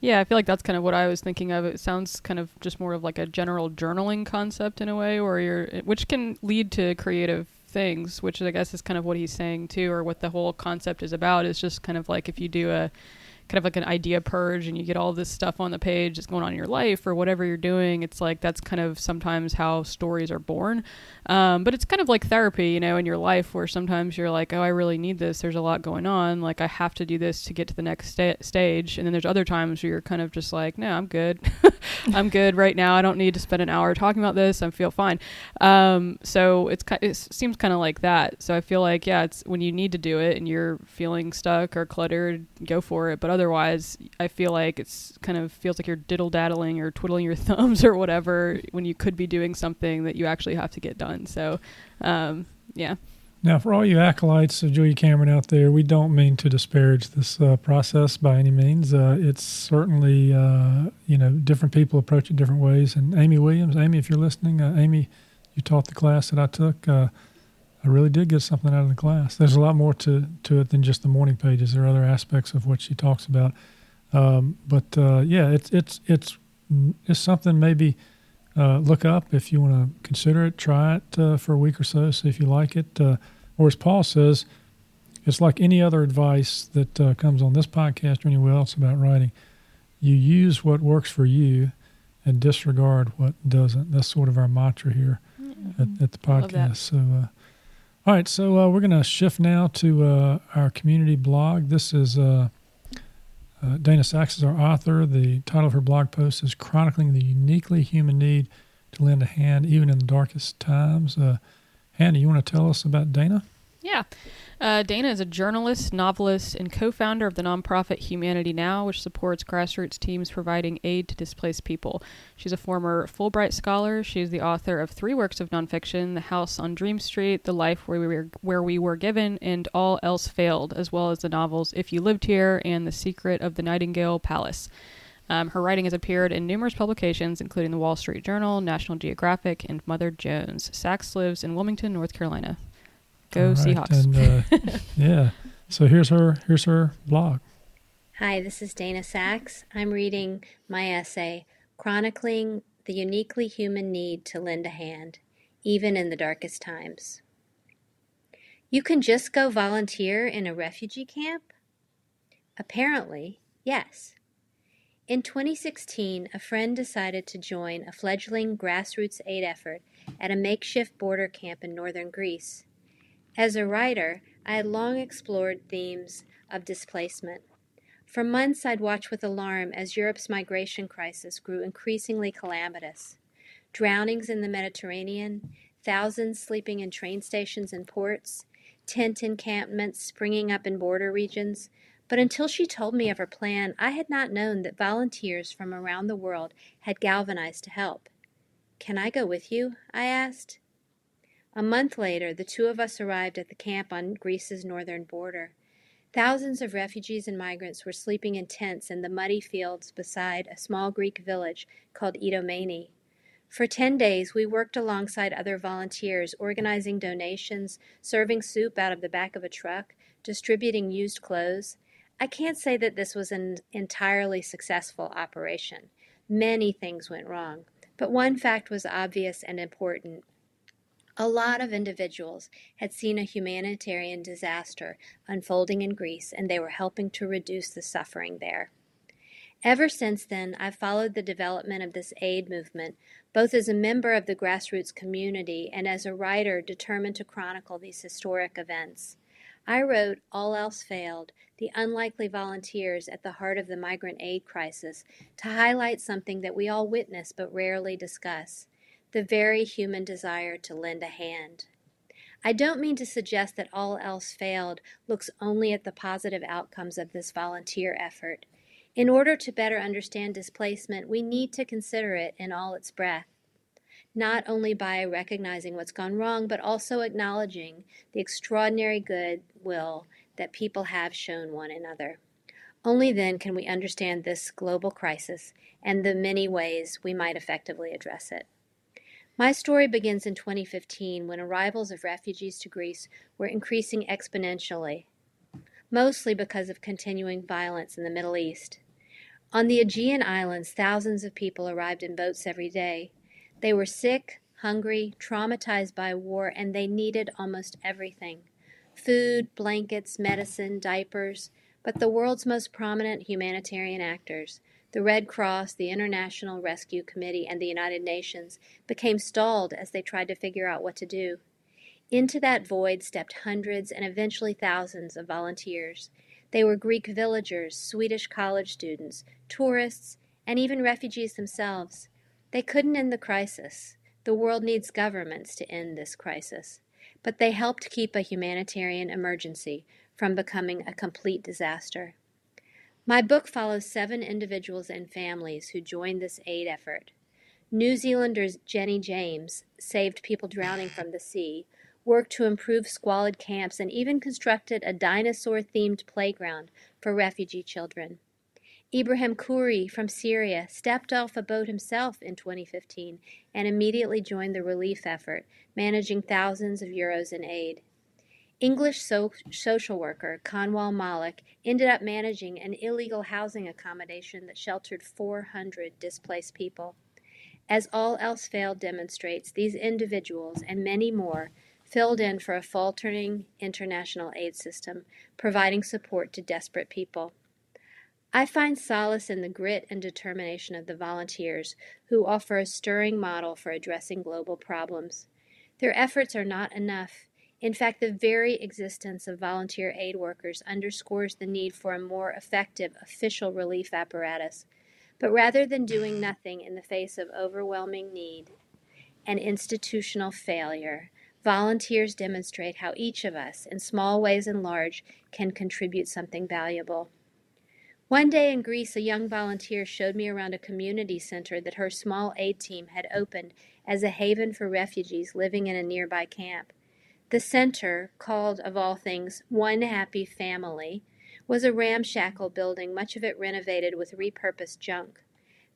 Yeah, I feel like that's kind of what I was thinking of. It sounds kind of just more of like a general journaling concept in a way, where you're, which can lead to creative things, which I guess is kind of what he's saying too, or what the whole concept is about. Is just kind of like if you do a kind of like an idea purge and you get all this stuff on the page that's going on in your life or whatever you're doing it's like that's kind of sometimes how stories are born. Um, but it's kind of like therapy you know in your life where sometimes you're like oh i really need this. There's a lot going on. Like i have to do this to get to the next sta- stage. And then there's other times where you're kind of just like no i'm good. I'm good right now. I don't need to spend an hour talking about this. I feel fine. Um, so it's it seems kind of like that. So i feel like yeah it's when you need to do it and you're feeling stuck or cluttered go for it. But otherwise, I feel like it's kind of feels like you're diddle daddling or twiddling your thumbs or whatever when you could be doing something that you actually have to get done. So, um, yeah. Now, for all you acolytes of Julia Cameron out there, we don't mean to disparage this uh, process by any means. Uh, it's certainly, uh, you know, different people approach it different ways. And Amy Williams, Amy, if you're listening, uh, Amy, you taught the class that I took. I really did get something out of the class. There's a lot more to, to it than just the morning pages. There are other aspects of what she talks about. Um, but uh, yeah, it's it's it's it's something maybe uh, look up if you want to consider it. Try it uh, for a week or so, see if you like it. Uh, or as Paul says, it's like any other advice that uh, comes on this podcast or anywhere else about writing. You use what works for you and disregard what doesn't. That's sort of our mantra here mm-hmm. at, at, the podcast. So uh, all right, so uh, we're going to shift now to uh, our community blog. This is uh, uh, Dana Sachs is our author. The title of her blog post is "Chronicling the Uniquely Human Need to Lend a Hand Even in the Darkest Times." Uh, Hannah, you want to tell us about Dana? Yeah. Uh, Dana is a journalist, novelist, and co founder of the nonprofit Humanity Now, which supports grassroots teams providing aid to displaced people. She's a former Fulbright scholar. She is the author of three works of nonfiction The House on Dream Street, The Life Where We Were, Where we Were Given, and All Else Failed, as well as the novels If You Lived Here and The Secret of the Nightingale Palace. Um, her writing has appeared in numerous publications, including the Wall Street Journal, National Geographic, and Mother Jones. Sachs lives in Wilmington, North Carolina. Go All right, Seahawks. And, uh, yeah. So here's her. Here's her blog. Hi, this is Dana Sachs. I'm reading my essay, chronicling the uniquely human need to lend a hand, even in the darkest times. You can just go volunteer in a refugee camp? Apparently, yes. In 2016, a friend decided to join a fledgling grassroots aid effort at a makeshift border camp in northern Greece. As a writer, I had long explored themes of displacement. For months, I'd watched with alarm as Europe's migration crisis grew increasingly calamitous. Drownings in the Mediterranean, thousands sleeping in train stations and ports, tent encampments springing up in border regions. But until she told me of her plan, I had not known that volunteers from around the world had galvanized to help. Can I go with you? I asked. A month later, the two of us arrived at the camp on Greece's northern border. Thousands of refugees and migrants were sleeping in tents in the muddy fields beside a small Greek village called Idomeni. For 10 days, we worked alongside other volunteers, organizing donations, serving soup out of the back of a truck, distributing used clothes. I can't say that this was an entirely successful operation. Many things went wrong, but one fact was obvious and important. A lot of individuals had seen a humanitarian disaster unfolding in Greece and they were helping to reduce the suffering there. Ever since then, I've followed the development of this aid movement, both as a member of the grassroots community and as a writer determined to chronicle these historic events. I wrote All Else Failed, the unlikely volunteers at the heart of the migrant aid crisis, to highlight something that we all witness but rarely discuss the very human desire to lend a hand. I don't mean to suggest that all else failed looks only at the positive outcomes of this volunteer effort. In order to better understand displacement, we need to consider it in all its breadth, not only by recognizing what's gone wrong, but also acknowledging the extraordinary goodwill that people have shown one another. Only then can we understand this global crisis and the many ways we might effectively address it. My story begins in 2015 when arrivals of refugees to Greece were increasing exponentially, mostly because of continuing violence in the Middle East. On the Aegean Islands, thousands of people arrived in boats every day. They were sick, hungry, traumatized by war, and they needed almost everything food, blankets, medicine, diapers. But the world's most prominent humanitarian actors, the Red Cross, the International Rescue Committee, and the United Nations became stalled as they tried to figure out what to do. Into that void stepped hundreds and eventually thousands of volunteers. They were Greek villagers, Swedish college students, tourists, and even refugees themselves. They couldn't end the crisis. The world needs governments to end this crisis. But they helped keep a humanitarian emergency from becoming a complete disaster. My book follows seven individuals and families who joined this aid effort. New Zealanders Jenny James saved people drowning from the sea, worked to improve squalid camps, and even constructed a dinosaur themed playground for refugee children. Ibrahim Kouri from Syria stepped off a boat himself in 2015 and immediately joined the relief effort, managing thousands of euros in aid. English so- social worker Kanwal Malik ended up managing an illegal housing accommodation that sheltered 400 displaced people. As all else failed demonstrates, these individuals and many more filled in for a faltering international aid system, providing support to desperate people. I find solace in the grit and determination of the volunteers who offer a stirring model for addressing global problems. Their efforts are not enough in fact, the very existence of volunteer aid workers underscores the need for a more effective official relief apparatus. But rather than doing nothing in the face of overwhelming need and institutional failure, Volunteers demonstrate how each of us, in small ways and large, can contribute something valuable. One day in Greece, a young volunteer showed me around a community center that her small aid team had opened as a haven for refugees living in a nearby camp. The center, called of all things One Happy Family, was a ramshackle building, much of it renovated with repurposed junk.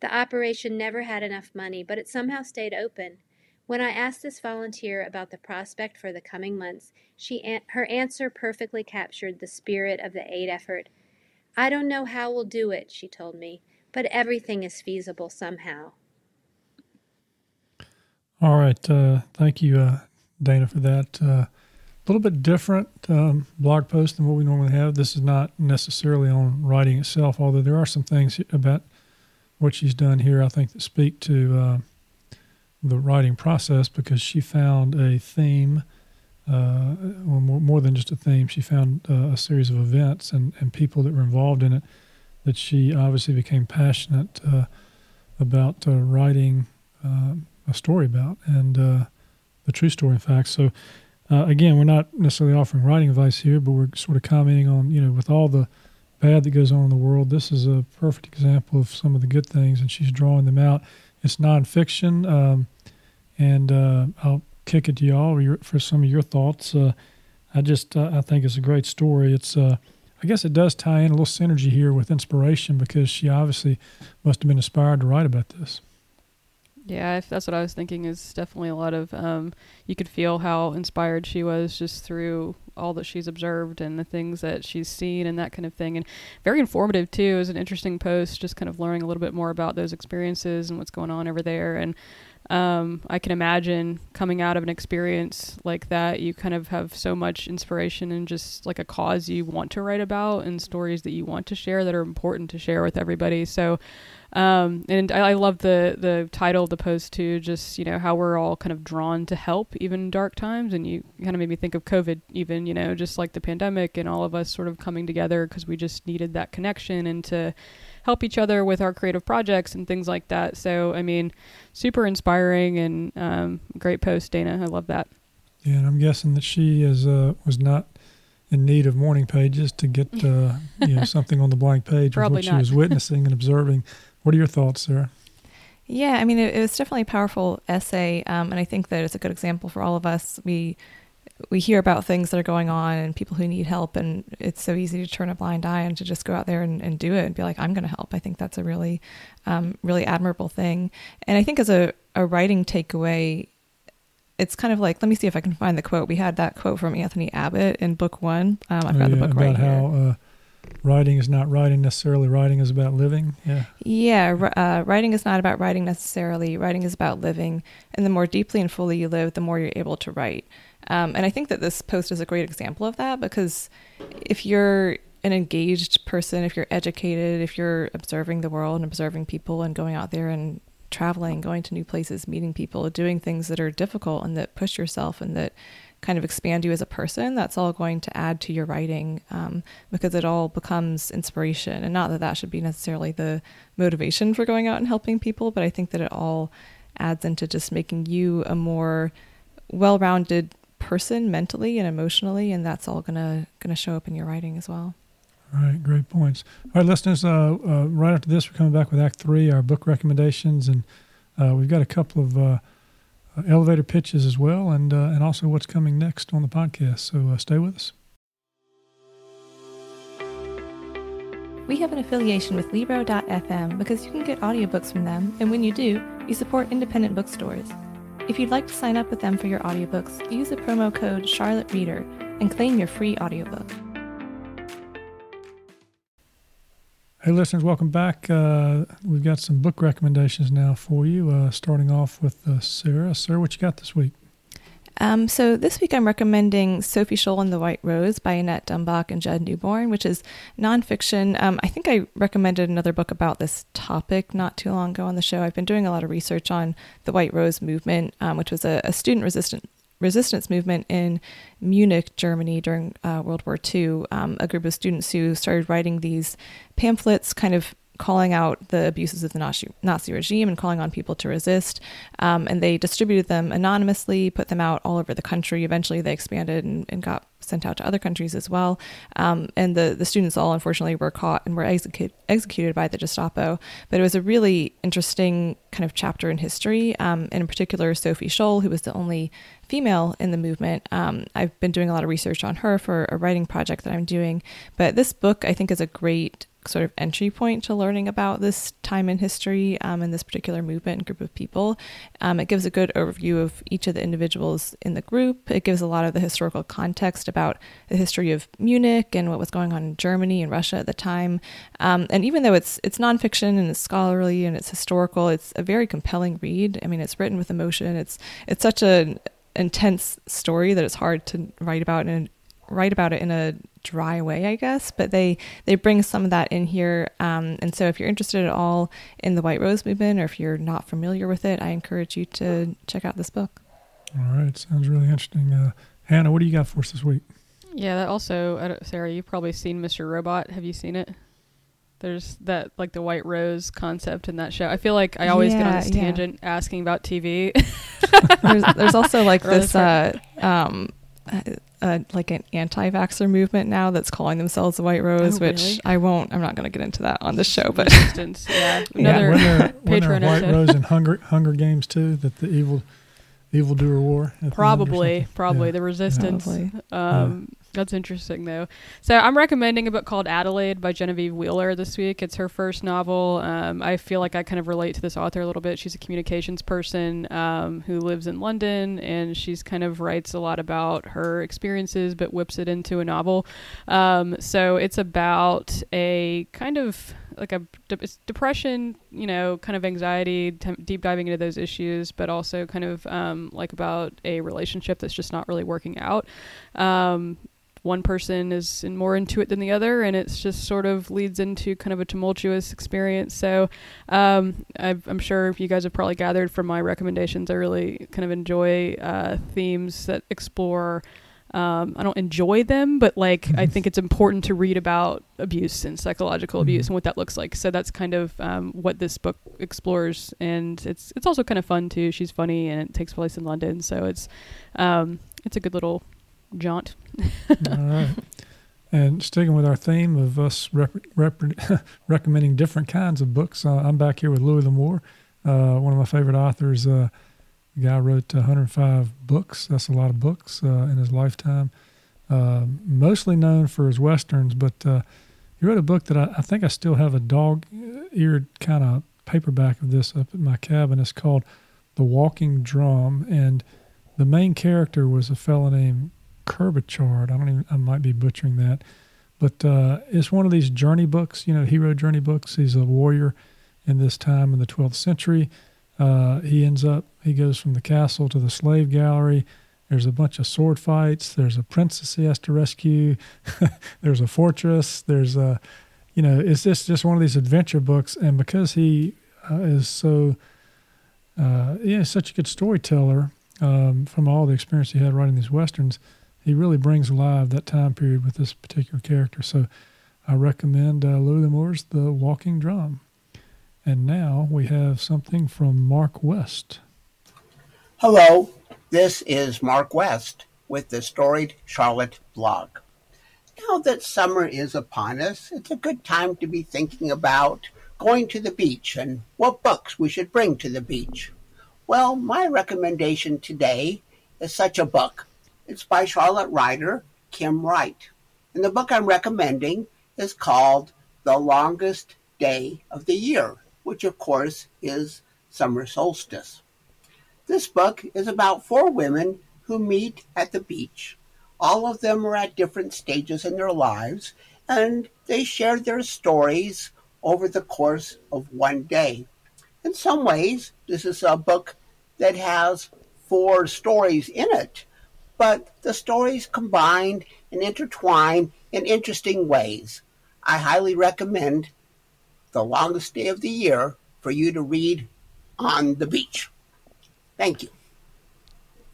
The operation never had enough money, but it somehow stayed open. When I asked this volunteer about the prospect for the coming months, she her answer perfectly captured the spirit of the aid effort. I don't know how we'll do it, she told me, but everything is feasible somehow. All right. Uh, thank you, uh, Dana, for that. Uh, a little bit different um, blog post than what we normally have. This is not necessarily on writing itself, although there are some things about what she's done here, I think, that speak to uh, the writing process because she found a theme, uh, more, more, than just a theme. She found uh, a series of events and, and people that were involved in it that she obviously became passionate uh, about uh, writing um, a story about, and uh, the true story, in fact. So, again, we're not necessarily offering writing advice here, but we're sort of commenting on, you know, with all the bad that goes on in the world, this is a perfect example of some of the good things, and she's drawing them out. It's nonfiction. Um, and uh, I'll kick it to y'all for some of your thoughts. Uh, I just uh, I think it's a great story. It's uh, I guess it does tie in a little synergy here with inspiration because she obviously must have been inspired to write about this. Yeah, that's what I was thinking. Is definitely a lot of um, you could feel how inspired she was just through all that she's observed and the things that she's seen and that kind of thing, and very informative too. Was an interesting post, just kind of learning a little bit more about those experiences and what's going on over there, and um, I can imagine coming out of an experience like that, you kind of have so much inspiration and just like a cause you want to write about and stories that you want to share that are important to share with everybody. So, um, and I, I, love the the title of the post too. Just you know how we're all kind of drawn to help even in dark times, and you kind of made me think of COVID, even you know just like the pandemic and all of us sort of coming together because we just needed that connection and to help each other with our creative projects and things like that. So, I mean, super inspiring and um, great post, Dana. I love that. Yeah, and I'm guessing that she is uh, was not in need of morning pages to get uh, you know something on the blank page of what she was witnessing and observing. What are your thoughts, Sarah? Yeah, I mean, it, it was definitely a powerful essay, um, and I think that it's a good example for all of us. We we hear about things that are going on and people who need help and it's so easy to turn a blind eye and to just go out there and, and do it and be like i'm going to help. I think that's a really um, really admirable thing. And i think as a, a writing takeaway it's kind of like let me see if i can find the quote. We had that quote from anthony abbott in book one. Um, i've got oh, yeah, the book right how, here. uh, writing is not writing necessarily writing is about living? Yeah. Yeah uh, writing is not about writing necessarily. Writing is about living. And the more deeply and fully you live the more you're able to write. Um, and I think that this post is a great example of that because if you're an engaged person, if you're educated, if you're observing the world and observing people and going out there and traveling, going to new places, meeting people, doing things that are difficult and that push yourself and that kind of expand you as a person, that's all going to add to your writing um, because it all becomes inspiration. And not that that should be necessarily the motivation for going out and helping people, but I think that it all adds into just making you a more well rounded person mentally and emotionally, and that's all gonna gonna show up in your writing as well. All right, great points. All right, listeners, uh, uh, right after this, we're coming back with Act Three, our book recommendations, and uh, we've got a couple of uh, elevator pitches as well, and uh, and also what's coming next on the podcast. So stay with us. We have an affiliation with Libro.fm because you can get audiobooks from them, and when you do, you support independent bookstores. If you'd like to sign up with them for your audiobooks, use the promo code Charlotte Reader and claim your free audiobook. Hey, listeners, welcome back. Uh, we've got some book recommendations now for you, uh, starting off with uh, Sarah. Sarah, what you got this week? Um, so this week I'm recommending Sophie Scholl and the White Rose by Annette Dumbach and Jud Newborn, which is nonfiction. Um, I think I recommended another book about this topic not too long ago on the show. I've been doing a lot of research on the White Rose movement, um, which was a, a student resistant resistance movement in Munich, Germany during uh, World War II. Um, a group of students who started writing these pamphlets, kind of calling out the abuses of the Nazi, Nazi regime and calling on people to resist. Um, and they distributed them anonymously, put them out all over the country. Eventually, they expanded and, and got sent out to other countries as well. Um, and the, the students all unfortunately were caught and were execute, executed by the Gestapo. But it was a really interesting kind of chapter in history. Um, and in particular, Sophie Scholl, who was the only female in the movement. Um, I've been doing a lot of research on her for a writing project that I'm doing. But this book, I think, is a great sort of entry point to learning about this time in history um, and this particular movement and group of people. Um, it gives a good overview of each of the individuals in the group. It gives a lot of the historical context about the history of Munich and what was going on in Germany and Russia at the time. Um, and even though it's it's nonfiction and it's scholarly and it's historical, it's a very compelling read. I mean, it's written with emotion. It's it's such an intense story that it's hard to write about in write about it in a dry way, I guess. But they they bring some of that in here. Um, and so, if you're interested at all in the White Rose movement, or if you're not familiar with it, I encourage you to check out this book. All right, sounds really interesting. Uh, Hannah, what do you got for us this week? Yeah, that also, Sarah, you've probably seen Mr. Robot. Have you seen it? There's that like the White Rose concept in that show. I feel like I always yeah, get on this yeah. tangent asking about TV. there's, there's, also like this uh, um, uh, like an anti-vaxxer movement now that's calling themselves the White Rose, oh, which really? I won't. I'm not going to get into that on the show, but yeah, another yeah. When White Rose and Hunger Hunger Games too, that the evil evil doer war. Probably, probably yeah. the resistance. Probably. Um, that's interesting, though. So I'm recommending a book called Adelaide by Genevieve Wheeler this week. It's her first novel. Um, I feel like I kind of relate to this author a little bit. She's a communications person um, who lives in London, and she's kind of writes a lot about her experiences, but whips it into a novel. Um, so it's about a kind of like a de- depression, you know, kind of anxiety, t- deep diving into those issues, but also kind of um, like about a relationship that's just not really working out. One person is in more into it than the other, and it's just sort of leads into kind of a tumultuous experience. So um, i am sure you guys have probably gathered from my recommendations. I really kind of enjoy uh, themes that explore. Um, I don't enjoy them, but like mm-hmm. I think it's important to read about abuse and psychological mm-hmm. abuse and what that looks like. So that's kind of um, what this book explores, and it's it's also kind of fun too. She's funny, and it takes place in London, so it's um, it's a good little jaunt. All right. And sticking with our theme of us rep- rep- recommending different kinds of books, uh, I'm back here with Louis L'Amour, uh, one of my favorite authors. Uh, the guy wrote 105 books. That's a lot of books uh, in his lifetime. Uh, mostly known for his westerns, but uh, he wrote a book that I, I think I still have a dog-eared kind of paperback of this up at my cabin. It's called The Walking Drum, and the main character was a fellow named Kerbichard. I don't even. I might be butchering that, but uh, it's one of these journey books. You know, hero journey books. He's a warrior in this time in the 12th century. Uh, he ends up. He goes from the castle to the slave gallery. There's a bunch of sword fights. There's a princess he has to rescue. there's a fortress. There's a, you know, it's just just one of these adventure books. And because he uh, is so, uh, yeah, such a good storyteller um, from all the experience he had writing these westerns, he really brings alive that time period with this particular character. So I recommend uh, Louis L'Amour's The Walking Drum. And now we have something from Mark West. Hello, this is Mark West with the Storied Charlotte blog. Now that summer is upon us, it's a good time to be thinking about going to the beach and what books we should bring to the beach. Well, my recommendation today is such a book it's by Charlotte writer Kim Wright. And the book I'm recommending is called The Longest Day of the Year, which of course is summer solstice. This book is about four women who meet at the beach. All of them are at different stages in their lives, and they share their stories over the course of one day. In some ways, this is a book that has four stories in it, but the stories combined and intertwine in interesting ways. I highly recommend The Longest Day of the Year for you to read on the beach. Thank you.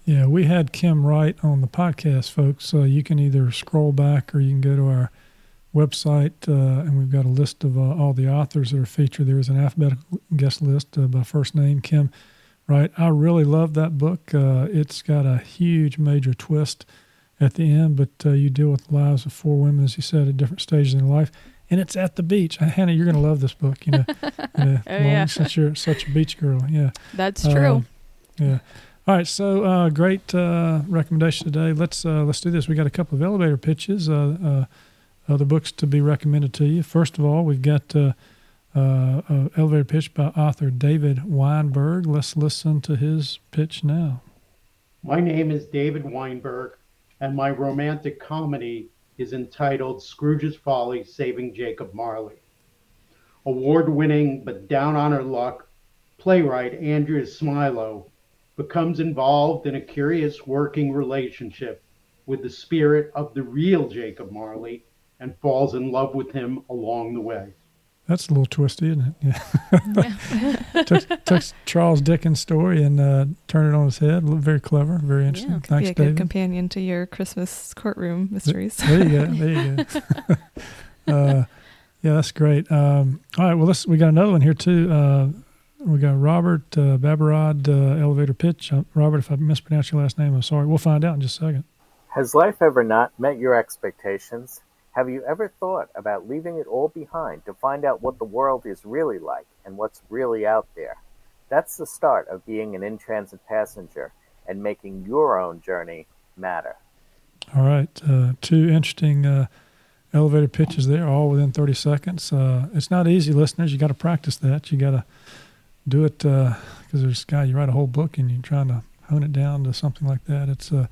Yeah, we had Kim Wright on the podcast, folks. So you can either scroll back or you can go to our website, uh, and we've got a list of uh, all the authors that are featured. There is an alphabetical guest list uh, by first name, Kim Wright. I really love that book. Uh, it's got a huge, major twist at the end, but uh, you deal with the lives of four women, as you said, at different stages in life. And it's at the beach. Hannah, you're going to love this book. You know, you know Oh, yeah. since you're such a beach girl. Yeah. That's true. Um, yeah. All right. So uh, great uh, recommendation today. Let's uh, let's do this. We got a couple of elevator pitches. Uh, uh, other books to be recommended to you. First of all, we've got uh, uh, elevator pitch by author David Weinberg. Let's listen to his pitch now. My name is David Weinberg, and my romantic comedy is entitled Scrooge's Folly Saving Jacob Marley. Award winning but down on her luck, playwright Andrea Smilo becomes involved in a curious working relationship with the spirit of the real Jacob Marley and falls in love with him along the way. That's a little twisty, isn't it? Yeah. took, took Charles Dickens' story and uh, turned it on its head. Very clever, very interesting. Yeah. Be Thanks, a good David. companion to your Christmas courtroom mysteries. There you go. There you go. uh, yeah, that's great. Um, all right. Well, let's. We got another one here too. Uh, we got Robert uh, Babirad, uh, elevator pitch. Uh, Robert, if I mispronounced your last name, I'm sorry. We'll find out in just a second. Has life ever not met your expectations? Have you ever thought about leaving it all behind to find out what the world is really like and what's really out there? That's the start of being an in transit passenger and making your own journey matter. All right. Uh, two interesting uh, elevator pitches there, all within 30 seconds. Uh, it's not easy, listeners. You got to practice that. You got to do it because there's guy you write a whole book and you're trying to hone it down to something like that. It's uh,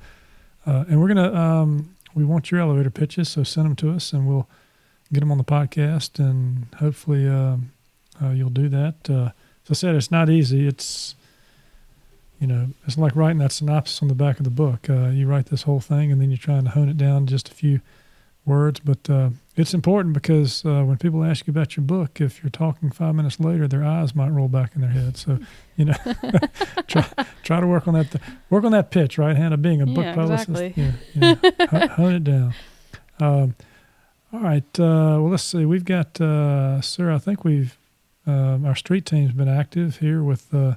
uh, and we're gonna um, we want your elevator pitches, so send them to us and we'll get them on the podcast and hopefully um uh, you'll do that. Uh, as I said, it's not easy. It's you know, it's like writing that synopsis on the back of the book. Uh, you write this whole thing, and then you're trying to hone it down just a few words. But uh, it's important because uh, when people ask you about your book, if you're talking five minutes later, their eyes might roll back in their head. So, you know, try try to work on that. work on that pitch, right, Hannah? Being a book Yeah, publicist, exactly. yeah, yeah. Ho- hone it down. Um, all right. Uh, well, let's see. We've got uh, Sarah. I think we've um, our street team's been active here with uh,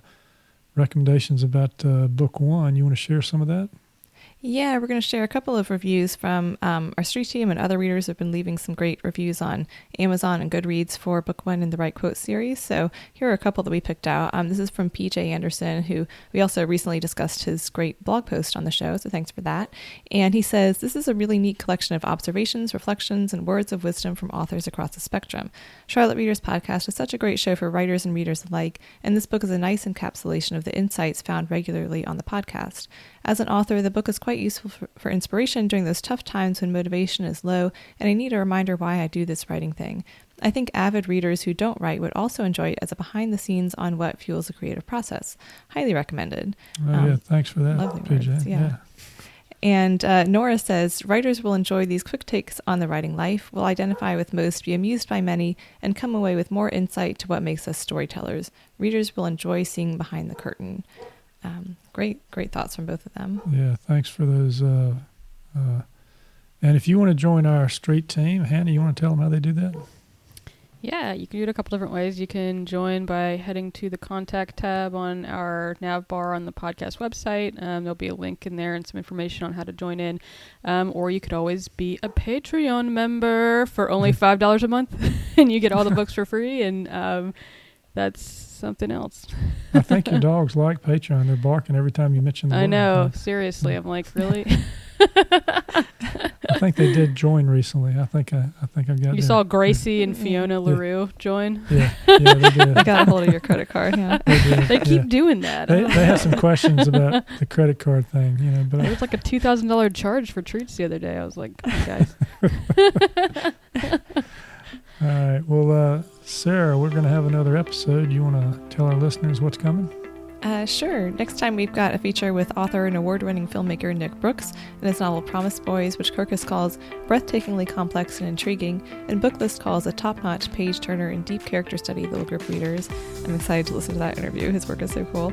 recommendations about uh, book one. You want to share some of that? Yeah, we're going to share a couple of reviews from um, our street team and other readers have been leaving some great reviews on Amazon and Goodreads for Book One in the Write Quote series. So here are a couple that we picked out. Um, this is from PJ Anderson, who we also recently discussed his great blog post on the show. So thanks for that. And he says this is a really neat collection of observations, reflections, and words of wisdom from authors across the spectrum. Charlotte Readers Podcast is such a great show for writers and readers alike, and this book is a nice encapsulation of the insights found regularly on the podcast. As an author, the book is quite useful for, for inspiration during those tough times when motivation is low, and I need a reminder why I do this writing thing. I think avid readers who don't write would also enjoy it as a behind the scenes on what fuels the creative process. Highly recommended. Oh, Um, yeah. Thanks for that, lovely PJ. words, yeah. And uh, Nora says writers will enjoy these quick takes on the writing life, will identify with most, be amused by many, and come away with more insight to what makes us storytellers. Readers will enjoy seeing behind the curtain. Um, great, great thoughts from both of them. Yeah, thanks for those. Uh, uh, and if you want to join our street team, Hannah, you want to tell them how they do that? Yeah, you can do it a couple different ways. You can join by heading to the contact tab on our nav bar on the podcast website. Um, there'll be a link in there and some information on how to join in. Um, or you could always be a Patreon member for only $5 a month, and you get all the books for free. And um, that's something else. I think your dogs like Patreon. They're barking every time you mention the I know. Uh, Seriously, I'm like, really? I think they did join recently. I think I, I think I've got. you their- saw Gracie and Fiona LaRue join? Yeah, yeah, they did. I got a hold of your credit card. Yeah. They, did, They keep yeah. doing that. They, don't they had some questions about the credit card thing, you know. But it was like a two thousand dollar charge for treats the other day. I was like, "Come guys. all right. Well, uh, Sarah, we're going to have another episode. You want to tell our listeners what's coming? Uh, sure. Next time we've got a feature with author and award winning filmmaker Nick Brooks and his novel Promise Boys, which Kirkus calls breathtakingly complex and intriguing, and Booklist calls a top notch page turner and deep character study that will grip readers. I'm excited to listen to that interview. His work is so cool.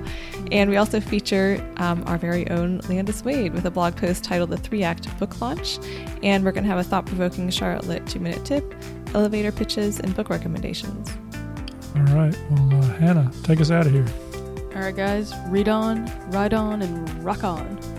And we also feature um, our very own Landis Wade with a blog post titled The Three Act Book Launch. And we're going to have a thought provoking Charlotte two minute tip, elevator pitches, and book recommendations. All right. Well, uh, Hannah, take us out of here. All right, guys. Read on, ride on, and rock on.